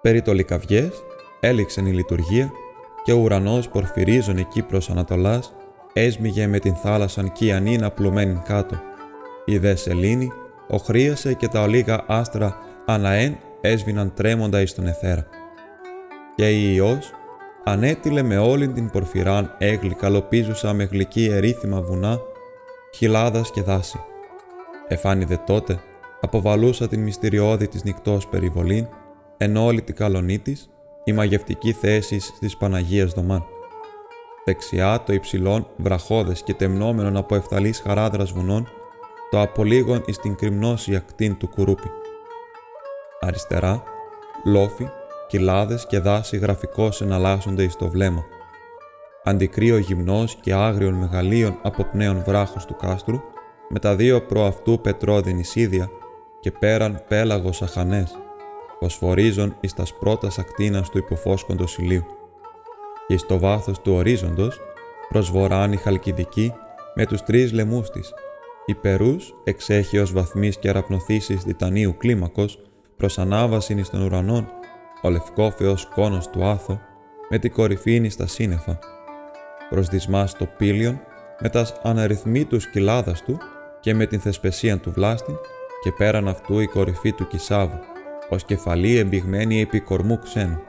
Περί το λικαβιές έληξεν η λειτουργία και ο ουρανός πορφυρίζων εκεί προς Ανατολάς έσμιγε με την θάλασσαν κιανίνα πλουμένην κάτω. Η δε σελήνη οχρίασε και τα ολίγα άστρα αναέν έσβηναν τρέμοντα εις τον εθέρα. Και η Υιός ανέτειλε με όλην την πορφυράν έγλη καλοπίζουσα με γλυκή ερήθημα βουνά, χιλάδας και δάση. Εφάνιδε τότε, αποβαλούσα την μυστηριώδη της νυχτός περιβολήν, ενώ όλη την καλονή της, η μαγευτική θέση της Παναγίας Δωμάν. Δεξιά το υψηλόν, βραχώδες και τεμνόμενον από εφθαλής χαράδρας βουνών, το απολύγον εις την κρυμνώση ακτίν του κουρούπι. Αριστερά, λόφι, κοιλάδες και δάση γραφικώς εναλλάσσονται εις το βλέμμα. Αντικρύο γυμνός και άγριων μεγαλείων από πνέων βράχος του κάστρου, με τα δύο προαυτού πετρόδιν εισίδια και πέραν πέλαγος αχανές, φωσφορίζον εις τας πρώτας ακτίνας του υποφόσκοντος ηλίου. Και εις το βάθος του ορίζοντος, προς βορράν η χαλκιδική με τους τρεις λαιμούς της, υπερούς εξέχει ως βαθμής και αραπνοθήσεις τιτανίου κλίμακος, προς ανάβασιν εις των ουρανών, ο λευκόφεος κόνος του άθο, με την κορυφήνη στα σύννεφα, προς δυσμάς το πύλιον, με τας αναριθμίτους κοιλάδας του και με την θεσπεσία του βλάστην και πέραν αυτού η κορυφή του Κισάβου, ως κεφαλή εμπιγμένη επί κορμού ξένου.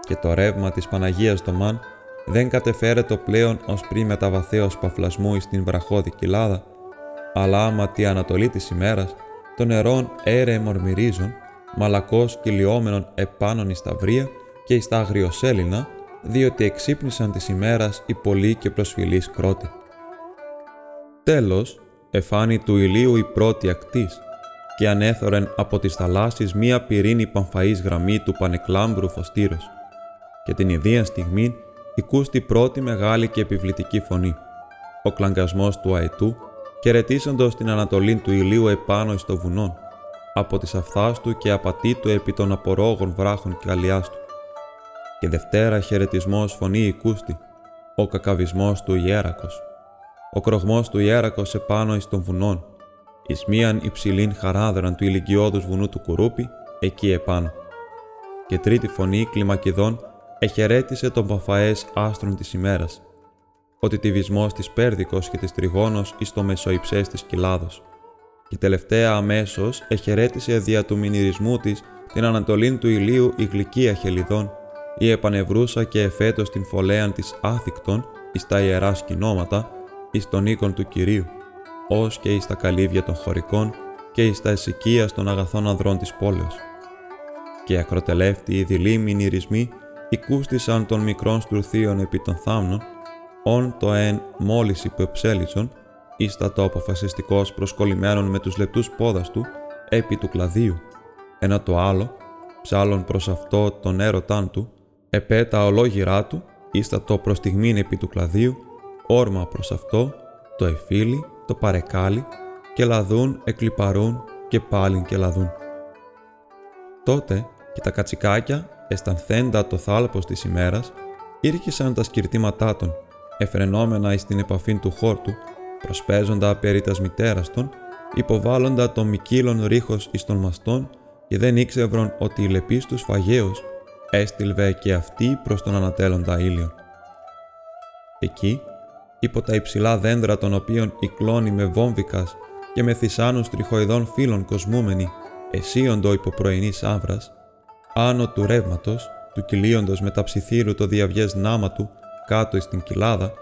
Και το ρεύμα της Παναγίας το Μαν δεν κατεφέρετο πλέον ως πριν μεταβαθέως παφλασμού εις την βραχώδη κοιλάδα, αλλά άμα τη ανατολή της ημέρας, των νερών έρε μορμυρίζουν, μαλακός κυλιόμενων επάνων εις τα βρία και εις τα αγριοσέλινα, διότι εξύπνησαν της ημέρας οι πολλοί και προσφυλείς κρότη. Τέλος, εφάνει του ηλίου η πρώτη ακτής, και ανέθωρεν από τις θαλάσσης μία πυρήνη πανφαής γραμμή του πανεκλάμπρου φωστήρος. Και την ιδία στιγμή οικούστη πρώτη μεγάλη και επιβλητική φωνή. Ο κλαγκασμός του αετού, χαιρετήσαντος την ανατολή του ηλίου επάνω εις το βουνόν, από τις αυθάς του και απατή του επί των απορόγων βράχων και αλιάς του. Και δευτέρα χαιρετισμός φωνή οικούστη, ο κακαβισμός του ιέρακος. Ο κρογμός του ιέρακος επάνω εις των βουνών, εις μίαν υψηλήν χαράδραν του ηλικιώδους βουνού του Κουρούπι, εκεί επάνω. Και τρίτη φωνή κλιμακιδών εχαιρέτησε τον παφαές άστρων της ημέρας, ότι τη βυσμός της Πέρδικος και της Τριγώνος εις το μεσοϊψές της Κοιλάδος. Και τελευταία αμέσως εχαιρέτησε δια του μηνυρισμού της την ανατολήν του ηλίου η γλυκία χελιδών, η επανευρούσα και εφέτος την φωλέαν της άθικτον εις τα ιερά σκηνώματα, εις τον οίκον του Κυρίου ως και εις τα καλύβια των χωρικών και εις τα εσικία των αγαθών ανδρών της πόλεως. Και ακροτελεύτη οι δειλοί μηνυρισμοί οικούστησαν των μικρών στουρθίων επί των θάμνων, όν το εν μόλις υποεψέλισον, ίστα το αποφασιστικός προσκολλημένων με τους λεπτούς πόδας του, επί του κλαδίου, ένα το άλλο, ψάλλον προς αυτό τον έρωτάν του, επέτα ολόγυρά του, ίστατο προς στιγμήν επί του κλαδίου, όρμα προς αυτό, το εφίλι, το παρεκάλι, και λαδούν, εκλυπαρούν και πάλιν και λαδούν. Τότε και τα κατσικάκια, αισθανθέντα το θάλπος της ημέρας, ήρχισαν τα σκυρτήματά των, εφρενόμενα εις την επαφή του χόρτου, προσπέζοντα περί τας μητέρας των, υποβάλλοντα το μικύλων ρίχος εις των μαστών και δεν ήξευρον ότι η λεπής τους φαγαίος έστειλβε και αυτή προς τον ανατέλλοντα ήλιο. Εκεί, υπό τα υψηλά δέντρα των οποίων η κλόνη με βόμβικας και με θυσάνους τριχοειδών φύλων κοσμούμενοι εσύοντο υπό πρωινής άβρας, άνω του ρεύματος, του κυλίοντος με τα ψιθύρου το διαβιές νάμα του κάτω στην κοιλάδα,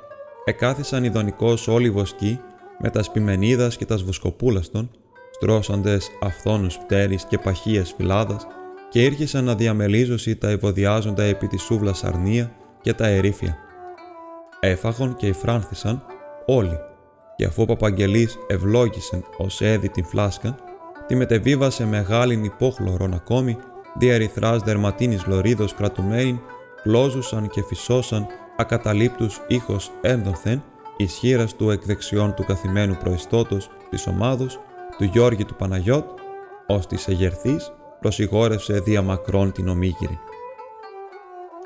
εκάθισαν ειδονικώς όλοι βοσκοί με τα σπιμενίδας και τα βοσκοπούλαστον, στρώσαντες αυθόνους πτέρης και παχίες φυλάδας και ήρχισαν να διαμελίζωσι τα ευωδιάζοντα επί της σούβλας αρνία και τα ερήφια. Έφαγον και εφράνθησαν όλοι και αφού ο Παπαγγελής ευλόγησε ως έδι την φλάσκαν, τη μετεβίβασε μεγάλην υπόχλωρον ακόμη, διερυθράς δερματίνης λωρίδος κρατουμένην, πλώζουσαν και φυσώσαν ακαταλείπτους ήχος ένδοθεν, ισχύρας του εκδεξιών του καθημένου προεστώτος της ομάδος, του Γιώργη του Παναγιώτ, ως της εγερθής προσιγόρευσε διαμακρών την ομίγυρη.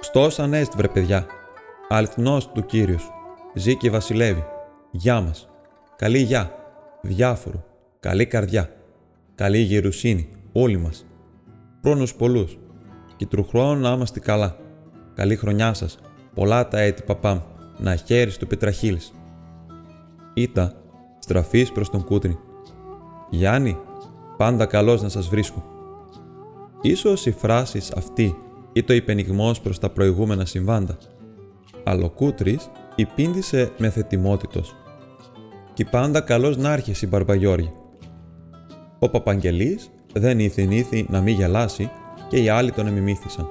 «Στός ανέστ βρε παιδιά, αληθνός του Κύριος, ζει και βασιλεύει, γεια μας, καλή γεια, διάφορο, καλή καρδιά, καλή γερουσίνη, όλοι μας, χρόνους πολλούς, και τρουχρόν να είμαστε καλά, καλή χρονιά σας, πολλά τα έτη παπάμ, να χαίρεις του πετραχύλης. Ήτα, στραφής προς τον κούτρι. Γιάννη, πάντα καλός να σας βρίσκω. Ίσως οι φράσεις αυτή ή το υπενιγμός προς τα προηγούμενα συμβάντα. Αλλά ο Κούτρης υπήντησε με θετιμότητος. «Κι πάντα καλός να άρχισε η Μπαρμπαγιώργη». Ο Παπαγγελής δεν ήθη να μην γελάσει και οι άλλοι τον εμιμήθησαν.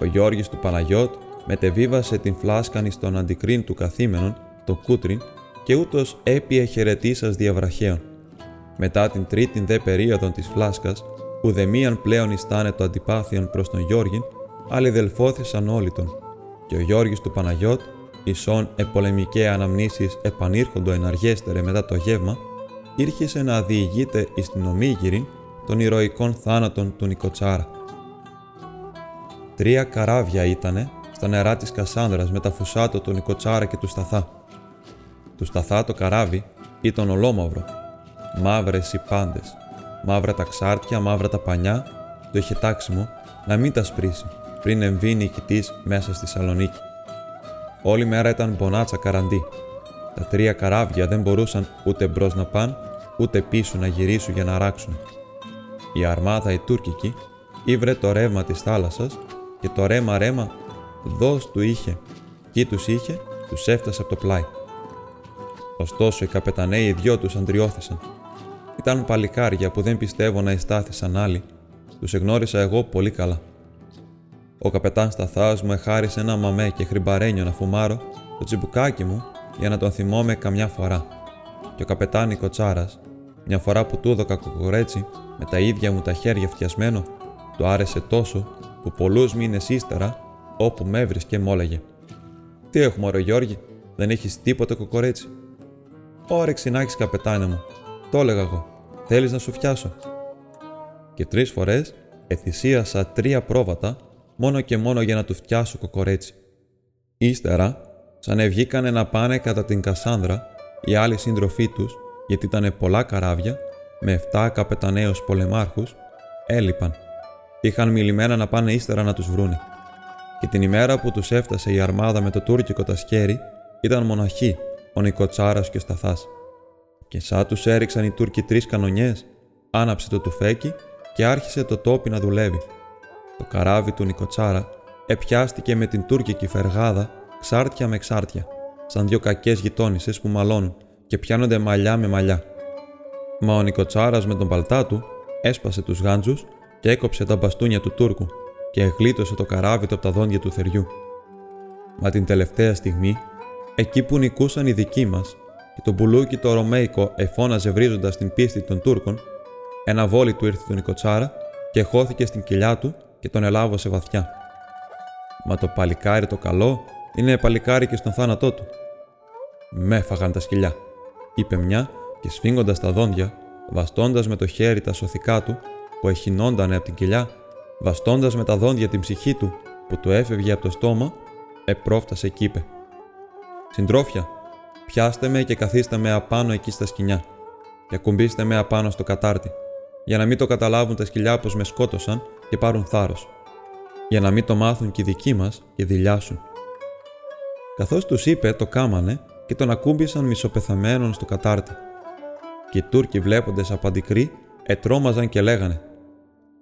Ο Γιώργης του Παναγιώτ μετεβίβασε την φλάσκανη στον αντικρίν του καθήμενον, το Κούτριν, και ούτως έπιε χαιρετήσας διαβραχαίων. Μετά την τρίτη δε περίοδο της φλάσκας, ουδεμίαν πλέον ιστάνε το αντιπάθειον προς τον Γιώργην, άλλοι δελφώθησαν όλοι τον. Και ο Γιώργης του Παναγιώτ, ισόν επολεμικέ αναμνήσεις επανήρχοντο εναργέστερε μετά το γεύμα, ήρχισε να διηγείται εις την ομίγυρη των ηρωικών θάνατων του Νικοτσάρα. Τρία καράβια ήτανε στα νερά της Κασάνδρας με τα φουσάτο του Νικοτσάρα και του Σταθά. Του Σταθά το καράβι ήταν ολόμαυρο, μαύρες οι πάντες, μαύρα τα ξάρτια, μαύρα τα πανιά, το είχε τάξιμο να μην τα σπρίσει πριν εμβεί νικητής μέσα στη Σαλονίκη. Όλη μέρα ήταν μπονάτσα καραντί. Τα τρία καράβια δεν μπορούσαν ούτε μπρος να πάνε, ούτε πίσω να γυρίσουν για να ράξουν. Η αρμάδα η Τούρκικη ήβρε το ρεύμα της θάλασσας και το ρέμα ρέμα δός του είχε. Κι τους είχε, τους έφτασε από το πλάι. Ωστόσο οι καπεταναίοι οι δυο τους αντριώθησαν ήταν παλικάρια που δεν πιστεύω να ειστάθησαν άλλοι. Τους εγνώρισα εγώ πολύ καλά. Ο καπετάν Σταθά μου εχάρισε ένα μαμέ και χρυμπαρένιο να φουμάρω το τσιμπουκάκι μου για να τον θυμόμαι καμιά φορά. Και ο καπετάν Νικοτσάρας, μια φορά που του έδωκα κοκορέτσι με τα ίδια μου τα χέρια φτιασμένο, του άρεσε τόσο που πολλούς μήνες ύστερα, όπου με έβρισκε, μόλαγε. Τι έχουμε, ρε Γιώργη, δεν έχεις τίποτε κοκορέτσι; Όρεξη να έχει, καπετάνε μου, το έλεγα εγώ. Θέλεις να σου φτιάσω. Και τρεις φορές εθυσίασα τρία πρόβατα μόνο και μόνο για να του φτιάσω κοκορέτσι. Ύστερα, σαν ευγήκανε να πάνε κατά την Κασάνδρα οι άλλοι σύντροφοί τους, γιατί ήταν πολλά καράβια, με 7 καπεταναίους πολεμάρχους, έλειπαν. Είχαν μιλημένα να πάνε ύστερα να τους βρούνε. Και την ημέρα που τους έφτασε η αρμάδα με το τουρκικό τασκέρι, ήταν μοναχοί, ο Νικοτσάρας και ο Σταθάς. Και σαν τους έριξαν οι Τούρκοι τρεις κανονιές, άναψε το τουφέκι και άρχισε το τόπι να δουλεύει. Το καράβι του Νικοτσάρα επιάστηκε με την τουρκική φεργάδα ξάρτια με ξάρτια, σαν δύο κακές γειτόνισε που μαλώνουν και πιάνονται μαλλιά με μαλλιά. Μα ο Νικοτσάρας με τον παλτά του έσπασε τους γάντζους και έκοψε τα μπαστούνια του Τούρκου και εγλίτωσε το καράβι του από τα δόντια του θεριού. Μα την τελευταία στιγμή, εκεί που νικούσαν οι δικοί μας και το μπουλούκι το Ρωμαϊκό εφώναζε βρίζοντας την πίστη των Τούρκων, ένα βόλι του ήρθε τον Νικοτσάρα και χώθηκε στην κοιλιά του και τον ελάβωσε βαθιά. Μα το παλικάρι το καλό είναι παλικάρι και στον θάνατό του. Με φαγαν τα σκυλιά, είπε μια και σφίγγοντας τα δόντια, βαστώντας με το χέρι τα σωθικά του που εχινόντανε από την κοιλιά, βαστώντας με τα δόντια την ψυχή του που του έφευγε από το στόμα, επρόφτασε και είπε: Συντρόφια, πιάστε με και καθίστε με απάνω εκεί στα σκηνιά και ακουμπήστε με απάνω στο κατάρτι, για να μην το καταλάβουν τα σκυλιά πως με σκότωσαν και πάρουν θάρρος, για να μην το μάθουν και οι δικοί μας και δηλιάσουν. Καθώς τους είπε, το κάμανε και τον ακούμπησαν μισοπεθαμένον στο κατάρτι. Και οι Τούρκοι βλέποντες από αντικρή, ετρώμαζαν και λέγανε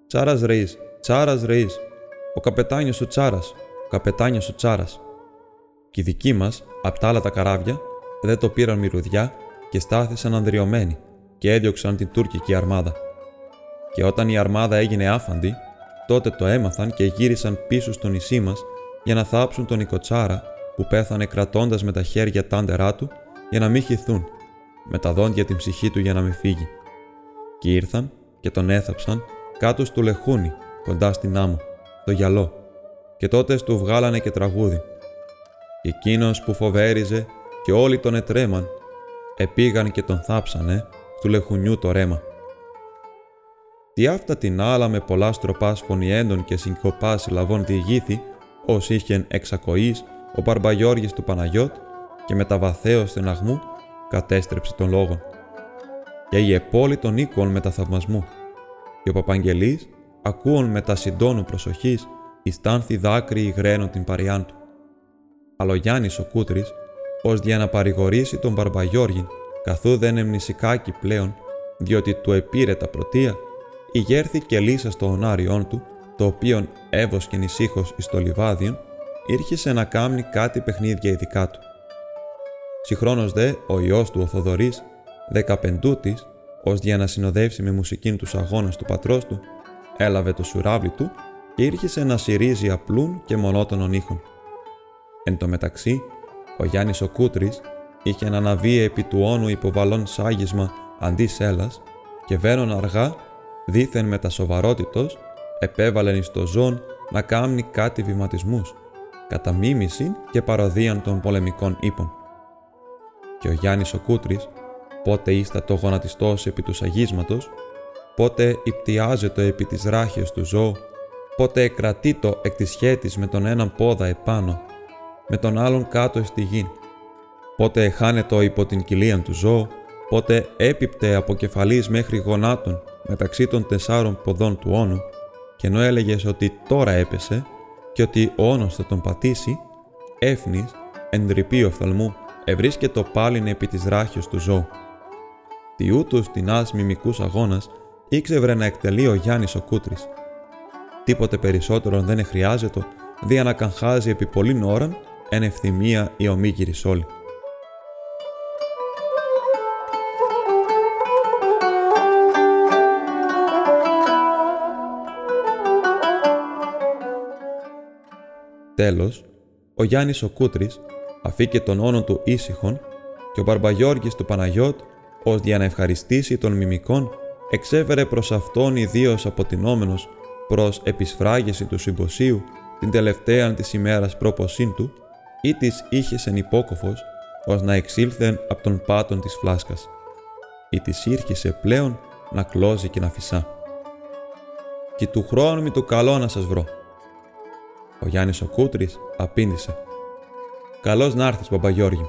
«Τσάρας ρεΐς, τσάρας ρεΐς, ο καπετάνιος ο τσάρας, ο καπετάνιος ο τσάρας». Και οι δικοί μας, απ' τα άλλα τα καράβια, δεν το πήραν μυρουδιά και στάθησαν ανδριωμένοι και έδιωξαν την τουρκική αρμάδα. Και όταν η αρμάδα έγινε άφαντη, τότε το έμαθαν και γύρισαν πίσω στο νησί μας για να θάψουν τον Οικοτσάρα που πέθανε κρατώντας με τα χέρια τα άντερά του για να μην χυθούν, με τα δόντια την ψυχή του για να μην φύγει. Και ήρθαν και τον έθαψαν κάτω στο λεχούνι, κοντά στην άμμο, το γυαλό, και τότε του βγάλανε και τραγούδι. Και εκείνος που φοβέριζε και όλοι τον ετρέμαν, επήγαν και τον θάψανε του λεχουνιού το ρέμα. Τι αυτά την άλλα με πολλά στροπά φωνιέντων και συγκοπά συλλαβών διηγήθη, ως είχεν εξακοής ο Παρμπαγιώργης του Παναγιώτ και με τα βαθέως στεναγμού κατέστρεψε τον λόγον. Και η επόλη των οίκων με τα θαυμασμού. Και ο Παπαγγελής, ακούων με τα συντόνου προσοχής, ιστάνθη δάκρυ υγραίνων την παριάν του. Αλλά ο Γιάννης ο Κούτρης, ως για να παρηγορήσει τον Παρμπαγιώργην, καθού δεν εμνησικάκι πλέον, διότι του επήρε τα πρωτεία, ηγέρθη και λύσα στο ονάριόν του, το οποίον έβοσκεν ησύχος εις το λιβάδιον, ήρχισε να κάμνει κάτι παιχνίδια ειδικά του. Συγχρόνως δε, ο ιός του ο Θοδωρής, δεκαπεντούτης, ως για να συνοδεύσει με μουσικήν τους αγώνας του πατρός του, έλαβε το σουράβλι του και ήρχισε να συρίζει απλούν και μονότονων ήχων. Εν τω μεταξύ, ο Γιάννης ο Κούτρης είχε αναβεί επί του όνου υποβαλών σάγισμα αντί σέλας και βαίνον αργά, δήθεν με τα σοβαρότητος, επέβαλεν εις το ζών να κάμνει κάτι βηματισμούς, κατά μίμηση και παροδίαν των πολεμικών ύπων. Και ο Γιάννης ο Κούτρης, πότε ίστατο γονατιστός επί του σαγίσματος, πότε υπτιάζετο επί της ράχης του ζώου, πότε εκρατείτο εκ της σχέτης με τον έναν πόδα επάνω, με τον άλλον κάτω στη γη, πότε εχάνετο υπό την κοιλίαν του ζώου, πότε έπιπτε από κεφαλής μέχρι γονάτων μεταξύ των τεσσάρων ποδών του όνου, και ενώ έλεγες ότι τώρα έπεσε και ότι ο όνος θα τον πατήσει, έφνης, εντρυπή οφθαλμού, ευρίσκετο πάλιν επί της ράχιος του ζώου. Τι ούτως την άς μιμικούς αγώνας ήξευρε να εκτελεί ο Γιάννης ο Κούτρης. Τίποτε περισσότερο δεν εχρειάζεται δια να καγχάζει επί πολλήν ώραν εν ευθυμία η ομίγυρης όλη. Τέλος, ο Γιάννης ο Κούτρης αφήκε τον όνο του ήσυχον και ο Μπαρμπαγιώργης του Παναγιώτ, ως για να ευχαριστήσει των μιμικών, εξέφερε προς αυτόν ιδίως αποτινόμενος προς επισφράγεση του συμποσίου την τελευταία της ημέρας πρόποσήν του ή της είχεσεν υπόκοφος ως να εξήλθεν από τον πάτον της φλάσκας ή της ήρχισε πλέον να κλώζει και να φυσά. «Κι του χρόνου μη του καλό να σας βρω», ο Γιάννης ο Κούτρης απήντησε. «Καλώς να έρθεις, Παπαγιώργη